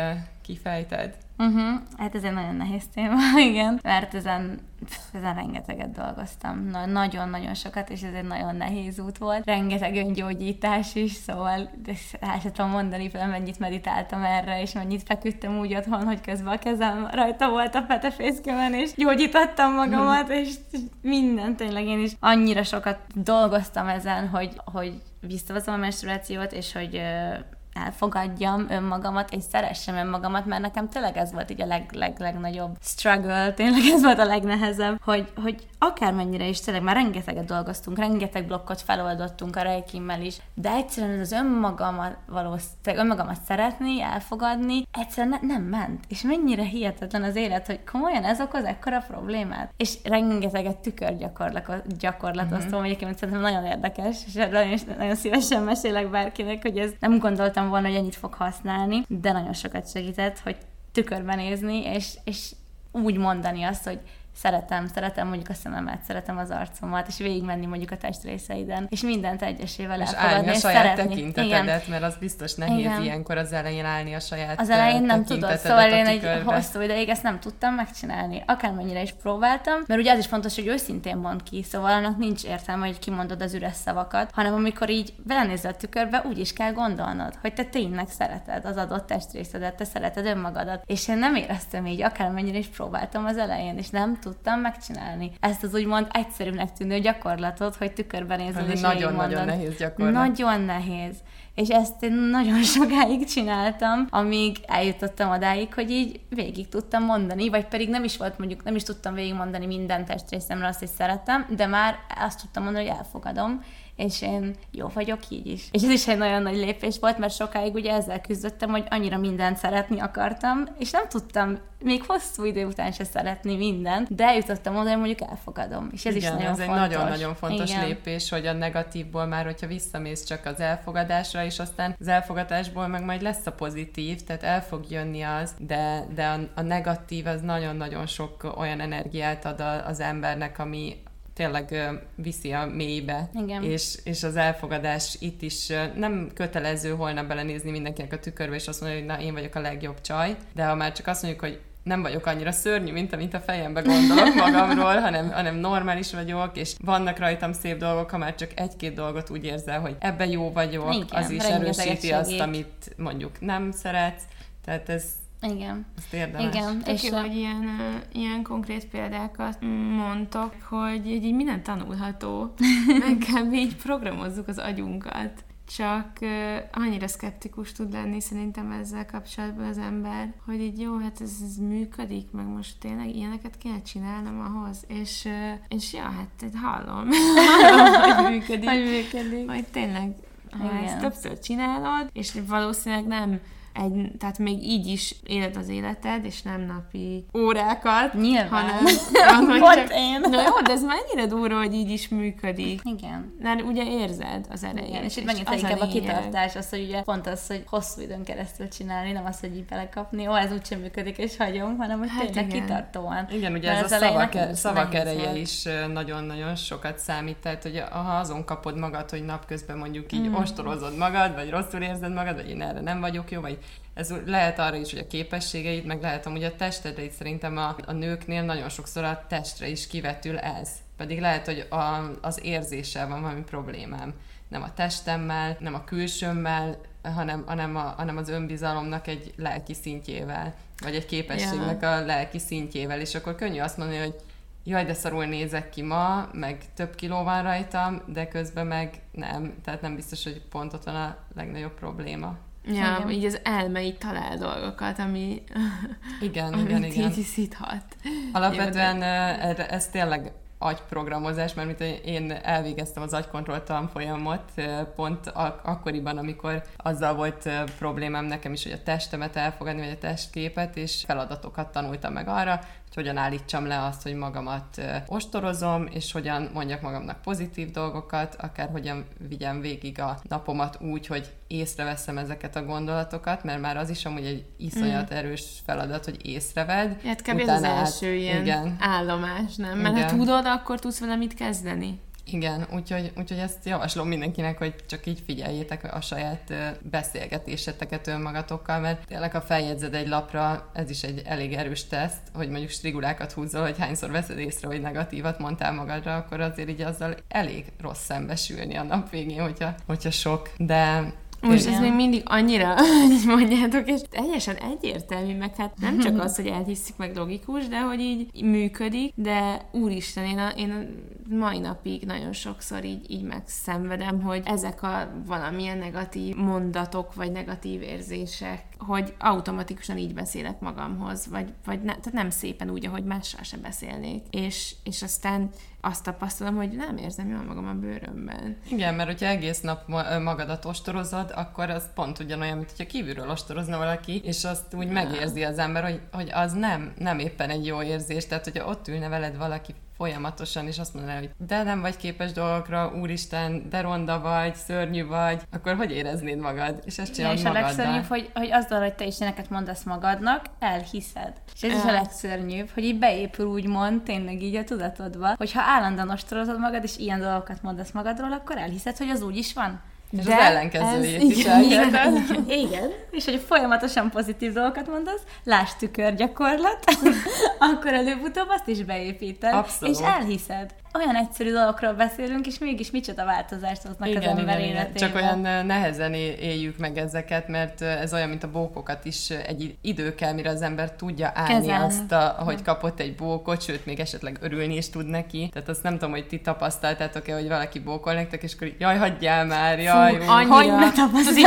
C: kifejted.
B: Uh-huh. Hát ez egy nagyon nehéz téma, *laughs* igen, mert ezen, ezen rengeteget dolgoztam. Na, nagyon-nagyon sokat, és ez egy nagyon nehéz út volt. Rengeteg öngyógyítás is, szóval el sem tudom mondani, például mennyit meditáltam erre, és mennyit feküdtem úgy otthon, hogy közben a kezem rajta volt a petefészkömen, és gyógyítottam magamat, és minden tényleg én is annyira sokat dolgoztam ezen, hogy, hogy visszahozom a menstruációt, és hogy elfogadjam önmagamat, és szeressem önmagamat, mert nekem tényleg ez volt így a leg, leg, legnagyobb struggle, tényleg ez volt a legnehezebb, hogy, hogy akármennyire is tényleg már rengeteget dolgoztunk, rengeteg blokkot feloldottunk a rejkimmel is, de egyszerűen az önmagamat való, önmagamat szeretni, elfogadni, egyszerűen ne, nem ment. És mennyire hihetetlen az élet, hogy komolyan ez okoz ekkora problémát. És rengeteget tükör gyakorlatoztam, mm-hmm. egyébként szerintem nagyon érdekes, és nagyon, nagyon szívesen mesélek bárkinek, hogy ez nem gondoltam volna, hogy ennyit fog használni, de nagyon sokat segített, hogy tükörben nézni, és, és úgy mondani azt, hogy szeretem, szeretem mondjuk a szememet, szeretem az arcomat, és végigmenni mondjuk a testrészeiden, és mindent egyesével
C: és elfogadni, a saját szeretni. tekintetedet, Igen. mert az biztos nehéz Igen. ilyenkor az elején állni a saját
B: Az elején nem tudod, szóval én egy hosszú ideig ezt nem tudtam megcsinálni. Akármennyire is próbáltam, mert ugye az is fontos, hogy őszintén mond ki, szóval annak nincs értelme, hogy kimondod az üres szavakat, hanem amikor így belenézel a tükörbe, úgy is kell gondolnod, hogy te tényleg szereted az adott testrészedet, te szereted önmagadat. És én nem éreztem így, akármennyire is próbáltam az elején, és nem tudtam megcsinálni. Ezt az úgymond egyszerűnek tűnő gyakorlatot, hogy tükörben nézel és
C: Nagyon-nagyon nehéz gyakorlat.
B: Nagyon nehéz. És ezt én nagyon *laughs* sokáig csináltam, amíg eljutottam odáig, hogy így végig tudtam mondani, vagy pedig nem is volt mondjuk, nem is tudtam végigmondani minden testrészemre azt, hogy szeretem, de már azt tudtam mondani, hogy elfogadom, és én jó vagyok így is. És ez is egy nagyon nagy lépés volt, mert sokáig ugye ezzel küzdöttem, hogy annyira mindent szeretni akartam, és nem tudtam még hosszú idő után se szeretni mindent, de eljutottam oda, hogy mondjuk elfogadom. És ez
C: Igen,
B: is nagyon
C: ez fontos. egy nagyon-nagyon fontos Igen. lépés, hogy a negatívból már, hogyha visszamész csak az elfogadásra, és aztán az elfogadásból meg majd lesz a pozitív, tehát el fog jönni az, de, de a, a negatív az nagyon-nagyon sok olyan energiát ad az embernek, ami, tényleg viszi a mélybe.
B: Igen.
C: És, és az elfogadás itt is nem kötelező holnap belenézni mindenkinek a tükörbe, és azt mondani, hogy na, én vagyok a legjobb csaj, de ha már csak azt mondjuk, hogy nem vagyok annyira szörnyű, mint amit a fejembe gondolok *laughs* magamról, hanem, hanem normális vagyok, és vannak rajtam szép dolgok, ha már csak egy-két dolgot úgy érzel, hogy ebbe jó vagyok, Igen, az is erősíti azt, amit mondjuk nem szeretsz. Tehát ez,
B: igen.
C: Ezt érdemes.
A: Igen. Tök és jó, hogy ilyen, uh, ilyen konkrét példákat mondtok, hogy így, így minden tanulható, *laughs* meg kell így programozzuk az agyunkat. Csak uh, annyira szkeptikus tud lenni szerintem ezzel kapcsolatban az ember, hogy így jó, hát ez, ez működik, meg most tényleg ilyeneket kéne csinálnom ahhoz, és, uh, és ja, hát hallom, *laughs* *laughs* hogy működik.
B: hogy működik.
A: Hogy tényleg, ha Igen. ezt többször csinálod, és valószínűleg nem egy, tehát még így is éled az életed, és nem napi órákat,
B: Nyilván.
A: hanem *laughs*
B: van, hogy csak, én.
A: Na jó, de ez mennyire durva, hogy így is működik.
B: Igen.
A: Mert ugye érzed az elején. Igen,
B: és itt megint inkább a, a kitartás, az, hogy ugye pont az, hogy hosszú időn keresztül csinálni, nem az, hogy így belekapni, ó, ez úgysem működik, és hagyom, hanem hogy hát tényleg igen. kitartóan.
C: Igen, ugye ez a szavak, szavak ereje is nagyon-nagyon sokat számít, tehát hogy ha azon kapod magad, hogy napközben mondjuk így mm. ostorozod magad, vagy rosszul érzed magad, vagy én erre nem vagyok jó, vagy ez lehet arra is, hogy a képességeid, meg lehet amúgy a testedre is szerintem a, a nőknél nagyon sokszor a testre is kivetül ez. Pedig lehet, hogy a, az érzéssel van valami problémám. Nem a testemmel, nem a külsőmmel, hanem, hanem, a, hanem az önbizalomnak egy lelki szintjével, vagy egy képességnek a lelki szintjével, és akkor könnyű azt mondani, hogy jaj, de szarul nézek ki ma, meg több kiló van rajtam, de közben meg nem, tehát nem biztos, hogy pont ott van a legnagyobb probléma.
A: Ja, igen. így az elme így talál dolgokat, ami
C: igen, igen, igen.
A: így szíthat.
C: Alapvetően ez tényleg agyprogramozás, mert mint én elvégeztem az agykontroll tanfolyamot pont ak- akkoriban, amikor azzal volt problémám nekem is, hogy a testemet elfogadni, vagy a testképet, és feladatokat tanultam meg arra, hogyan állítsam le azt, hogy magamat ostorozom, és hogyan mondjak magamnak pozitív dolgokat, akár hogyan vigyem végig a napomat úgy, hogy észreveszem ezeket a gondolatokat, mert már az is amúgy egy iszonyat mm. erős feladat, hogy észreved.
A: Hát kb. ez az első át, ilyen igen. állomás, nem? Mert igen. ha tudod, akkor tudsz vele mit kezdeni.
C: Igen, úgyhogy, úgyhogy ezt javaslom mindenkinek, hogy csak így figyeljétek a saját beszélgetéseteket önmagatokkal, mert tényleg ha feljegyzed egy lapra, ez is egy elég erős teszt, hogy mondjuk strigulákat húzol, hogy hányszor veszed észre, hogy negatívat mondtál magadra, akkor azért így azzal elég rossz szembesülni a nap végén, hogyha, hogyha sok. De
A: most Igen. ez még mindig annyira, *laughs* hogy mondjátok, és teljesen egyértelmű, meg hát nem csak az, hogy elhiszük meg logikus, de hogy így működik, de úristen, én, a, én a mai napig nagyon sokszor így, így megszenvedem, hogy ezek a valamilyen negatív mondatok, vagy negatív érzések, hogy automatikusan így beszélek magamhoz, vagy, vagy ne, tehát nem szépen úgy, ahogy mással sem beszélnék. És, és aztán azt tapasztalom, hogy nem érzem jól magam a bőrömben.
C: Igen, mert hogyha egész nap magadat ostorozod, akkor az pont ugyanolyan, mint hogyha kívülről ostorozna valaki, és azt úgy megérzi az ember, hogy, hogy az nem, nem éppen egy jó érzés. Tehát, hogyha ott ülne veled valaki folyamatosan, és azt mondaná, hogy de nem vagy képes dolgokra, úristen, de ronda vagy, szörnyű vagy, akkor hogy éreznéd magad? És ezt csinálod
B: És a legszörnyűbb, hogy, hogy azzal, hogy te is neked mondasz magadnak, elhiszed. És ez is a legszörnyűbb, hogy így beépül úgymond tényleg így a tudatodba, hogy ha állandóan ostorozod magad, és ilyen dolgokat mondasz magadról, akkor elhiszed, hogy az úgy is van.
C: És De az ellenkezőjét is igen, igen,
B: igen, és hogy folyamatosan pozitív dolgokat mondasz, láss tükörgyakorlat, *laughs* akkor előbb-utóbb azt is beépíted, Abszolút. és elhiszed olyan egyszerű dolgokról beszélünk, és mégis micsoda változást hoznak igen, az ember igen, életében.
C: Csak olyan nehezen éljük meg ezeket, mert ez olyan, mint a bókokat is egy idő kell, mire az ember tudja állni Kezelni. azt, a, hogy kapott egy bókot, sőt, még esetleg örülni is tud neki. Tehát azt nem tudom, hogy ti tapasztaltátok-e, hogy valaki bókol nektek, és akkor jaj, hagyjál már, jaj.
A: Fú, annyira. Hogy így,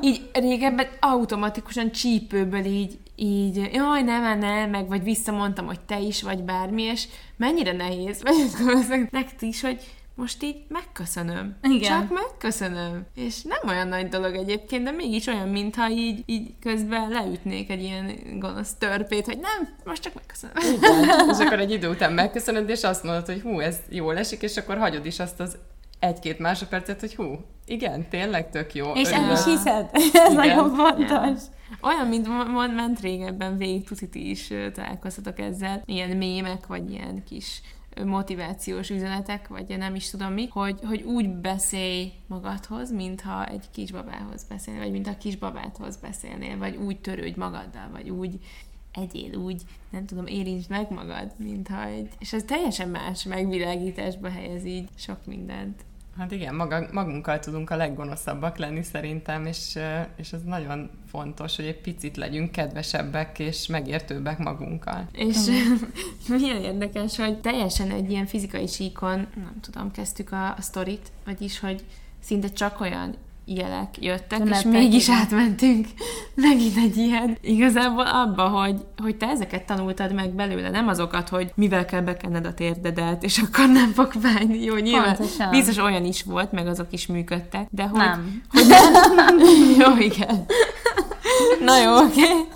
A: így régebben automatikusan csípőből így így, jaj, nem, nem, meg vagy visszamondtam, hogy te is vagy bármi, és mennyire nehéz, vagy *laughs* nektek is, hogy most így megköszönöm. Igen. Csak megköszönöm. És nem olyan nagy dolog egyébként, de mégis olyan, mintha így, így közben leütnék egy ilyen gonosz törpét, hogy nem, most csak megköszönöm.
C: Igen. *laughs* És akkor egy idő után megköszönöd, és azt mondod, hogy hú, ez jól esik, és akkor hagyod is azt az egy-két másodpercet, hogy hú, igen, tényleg tök jó.
B: És el is hiszed. *laughs* Ez nagyon fontos. Yeah.
A: Olyan, mint mond, ment régebben, végig tuti is találkoztatok ezzel. Ilyen mémek, vagy ilyen kis motivációs üzenetek, vagy nem is tudom mi, hogy, hogy úgy beszélj magadhoz, mintha egy kisbabához beszélnél, vagy mint a kisbabádhoz beszélnél, vagy úgy törődj magaddal, vagy úgy egyél, úgy, nem tudom, érintsd meg magad, mintha egy... És ez teljesen más megvilágításba helyez így sok mindent.
C: Hát igen, maga, magunkkal tudunk a leggonoszabbak lenni szerintem, és, és ez nagyon fontos, hogy egy picit legyünk kedvesebbek és megértőbbek magunkkal.
A: És *laughs* milyen érdekes, hogy teljesen egy ilyen fizikai síkon, nem tudom, kezdtük a, a sztorit, vagyis, hogy szinte csak olyan jelek jöttek, De és mégis igen. átmentünk *laughs* megint egy ilyen. Igazából abba, hogy, hogy te ezeket tanultad meg belőle, nem azokat, hogy mivel kell bekenned a térdedet, és akkor nem fog fájni. Jó, nyilván Pontosan. biztos olyan is volt, meg azok is működtek, de hogy...
B: Nem.
A: Hogy nem. *laughs* jó, igen. Na jó, oké. Okay.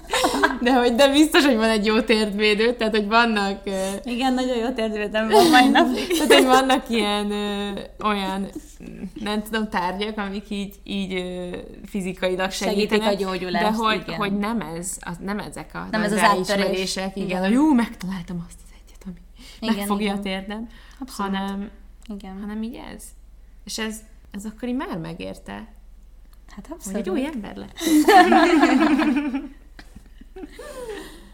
A: De, hogy, de biztos, hogy van egy jó térdvédő, tehát, hogy vannak...
B: Igen, nagyon jó térdvédem van mai napig.
A: tehát, hogy vannak ilyen uh, olyan, nem tudom, tárgyak, amik így, így uh, fizikailag segítenek.
B: Segítik a gyógyulást,
A: De hogy, igen. hogy nem ez, az, nem ezek a nem ez az ráismerések, igen, igen, hogy jó, megtaláltam azt az egyet, ami igen, megfogja igen. a térdem, hanem, igen. hanem így ez. És ez, ez akkor így már megérte
B: Hát
A: Hogy
B: abszolút.
A: egy új ember lett. *laughs*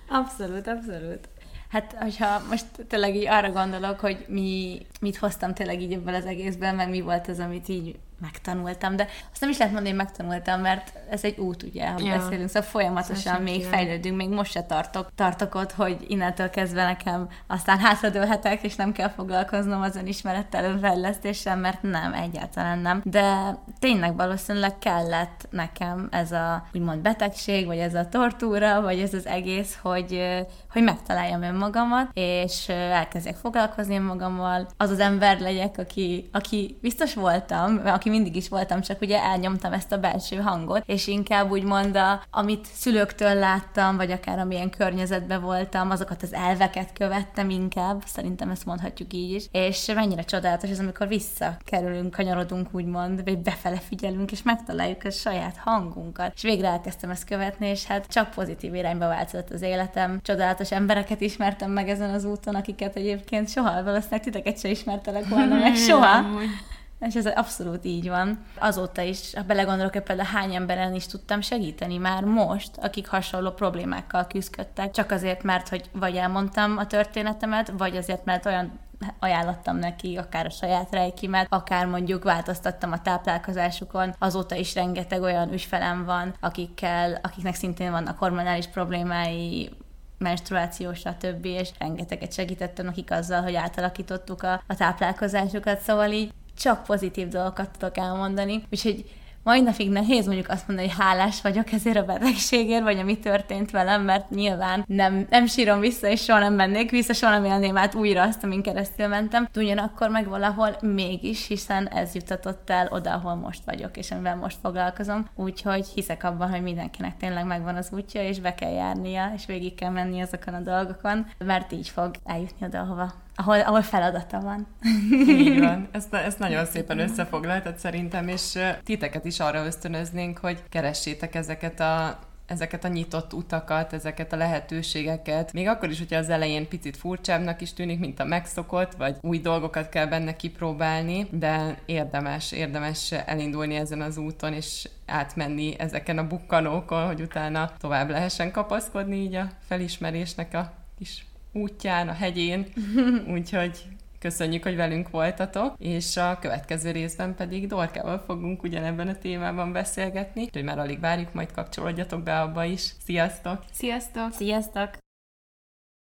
B: Abszolút, abszolút. Hát, hogyha most tényleg így arra gondolok, hogy mi, mit hoztam tényleg így ebből az egészben, meg mi volt az, amit így megtanultam, de azt nem is lehet mondani, hogy megtanultam, mert ez egy út, ugye, ha
A: Ja.
B: beszélünk, szóval folyamatosan
A: Szóval
B: még
A: nem.
B: fejlődünk, még most se tartok, tartok ott, hogy innentől kezdve nekem aztán hátradőlhetek, és nem kell foglalkoznom az önismerettel, önfejlesztéssel, mert nem, egyáltalán nem. De tényleg valószínűleg kellett nekem ez a úgymond betegség, vagy ez a tortúra, vagy ez az egész, hogy, hogy megtaláljam önmagamat, és elkezdjek foglalkozni magammal, az az ember legyek, aki, aki biztos voltam, aki mindig is voltam, csak ugye elnyomtam ezt a belső hangot, és inkább úgymond, a, amit szülőktől láttam, vagy akár amilyen környezetben voltam, azokat az elveket követtem inkább, szerintem ezt mondhatjuk így is, és mennyire csodálatos ez, amikor visszakerülünk, kanyarodunk úgymond, vagy befele figyelünk, és megtaláljuk a saját hangunkat. És végre elkezdtem ezt követni, és hát csak pozitív irányba változott az életem. Csodálatos embereket ismertem meg ezen az úton, akiket egyébként soha, valószínűleg titeket se ismertelek volna meg *laughs* soha. És ez abszolút így van. Azóta is, ha belegondolok, hogy például hány emberen is tudtam segíteni már most, akik hasonló problémákkal küzdöttek, csak azért, mert hogy vagy elmondtam a történetemet, vagy azért, mert olyan ajánlottam neki, akár a saját rejkimet, akár mondjuk változtattam a táplálkozásukon. Azóta is rengeteg olyan ügyfelem van, akikkel, akiknek szintén vannak hormonális problémái, menstruáció, stb. és rengeteget segítettem nekik azzal, hogy átalakítottuk a, a táplálkozásukat, szóval így csak pozitív dolgokat tudok elmondani, úgyhogy mai napig nehéz mondjuk azt mondani, hogy hálás vagyok ezért a betegségért, vagy ami történt velem, mert nyilván nem, nem sírom vissza, és soha nem mennék vissza, soha nem élném át újra azt, amin keresztül mentem. De ugyanakkor meg valahol mégis, hiszen ez jutatott el oda, ahol most vagyok, és amivel most foglalkozom. Úgyhogy hiszek abban, hogy mindenkinek tényleg megvan az útja, és be kell járnia, és végig kell menni azokon a dolgokon, mert így fog eljutni oda, ahova ahol, ahol feladata van.
C: Így van. *laughs* Ezt, ezt nagyon szépen összefoglaltad szerintem, és titeket is arra ösztönöznénk, hogy keressétek ezeket a ezeket a nyitott utakat, ezeket a lehetőségeket. Még akkor is, hogyha az elején picit furcsábbnak is tűnik, mint a megszokott, vagy új dolgokat kell benne kipróbálni, de érdemes, érdemes elindulni ezen az úton, és átmenni ezeken a bukkanókon, hogy utána tovább lehessen kapaszkodni így a felismerésnek a kis útján, a hegyén. *laughs* Úgyhogy köszönjük, hogy velünk voltatok, és a következő részben pedig Dorkával fogunk ugyanebben a témában beszélgetni, úgyhogy már alig várjuk, majd kapcsolódjatok be abba is. Sziasztok!
A: Sziasztok!
B: Sziasztok!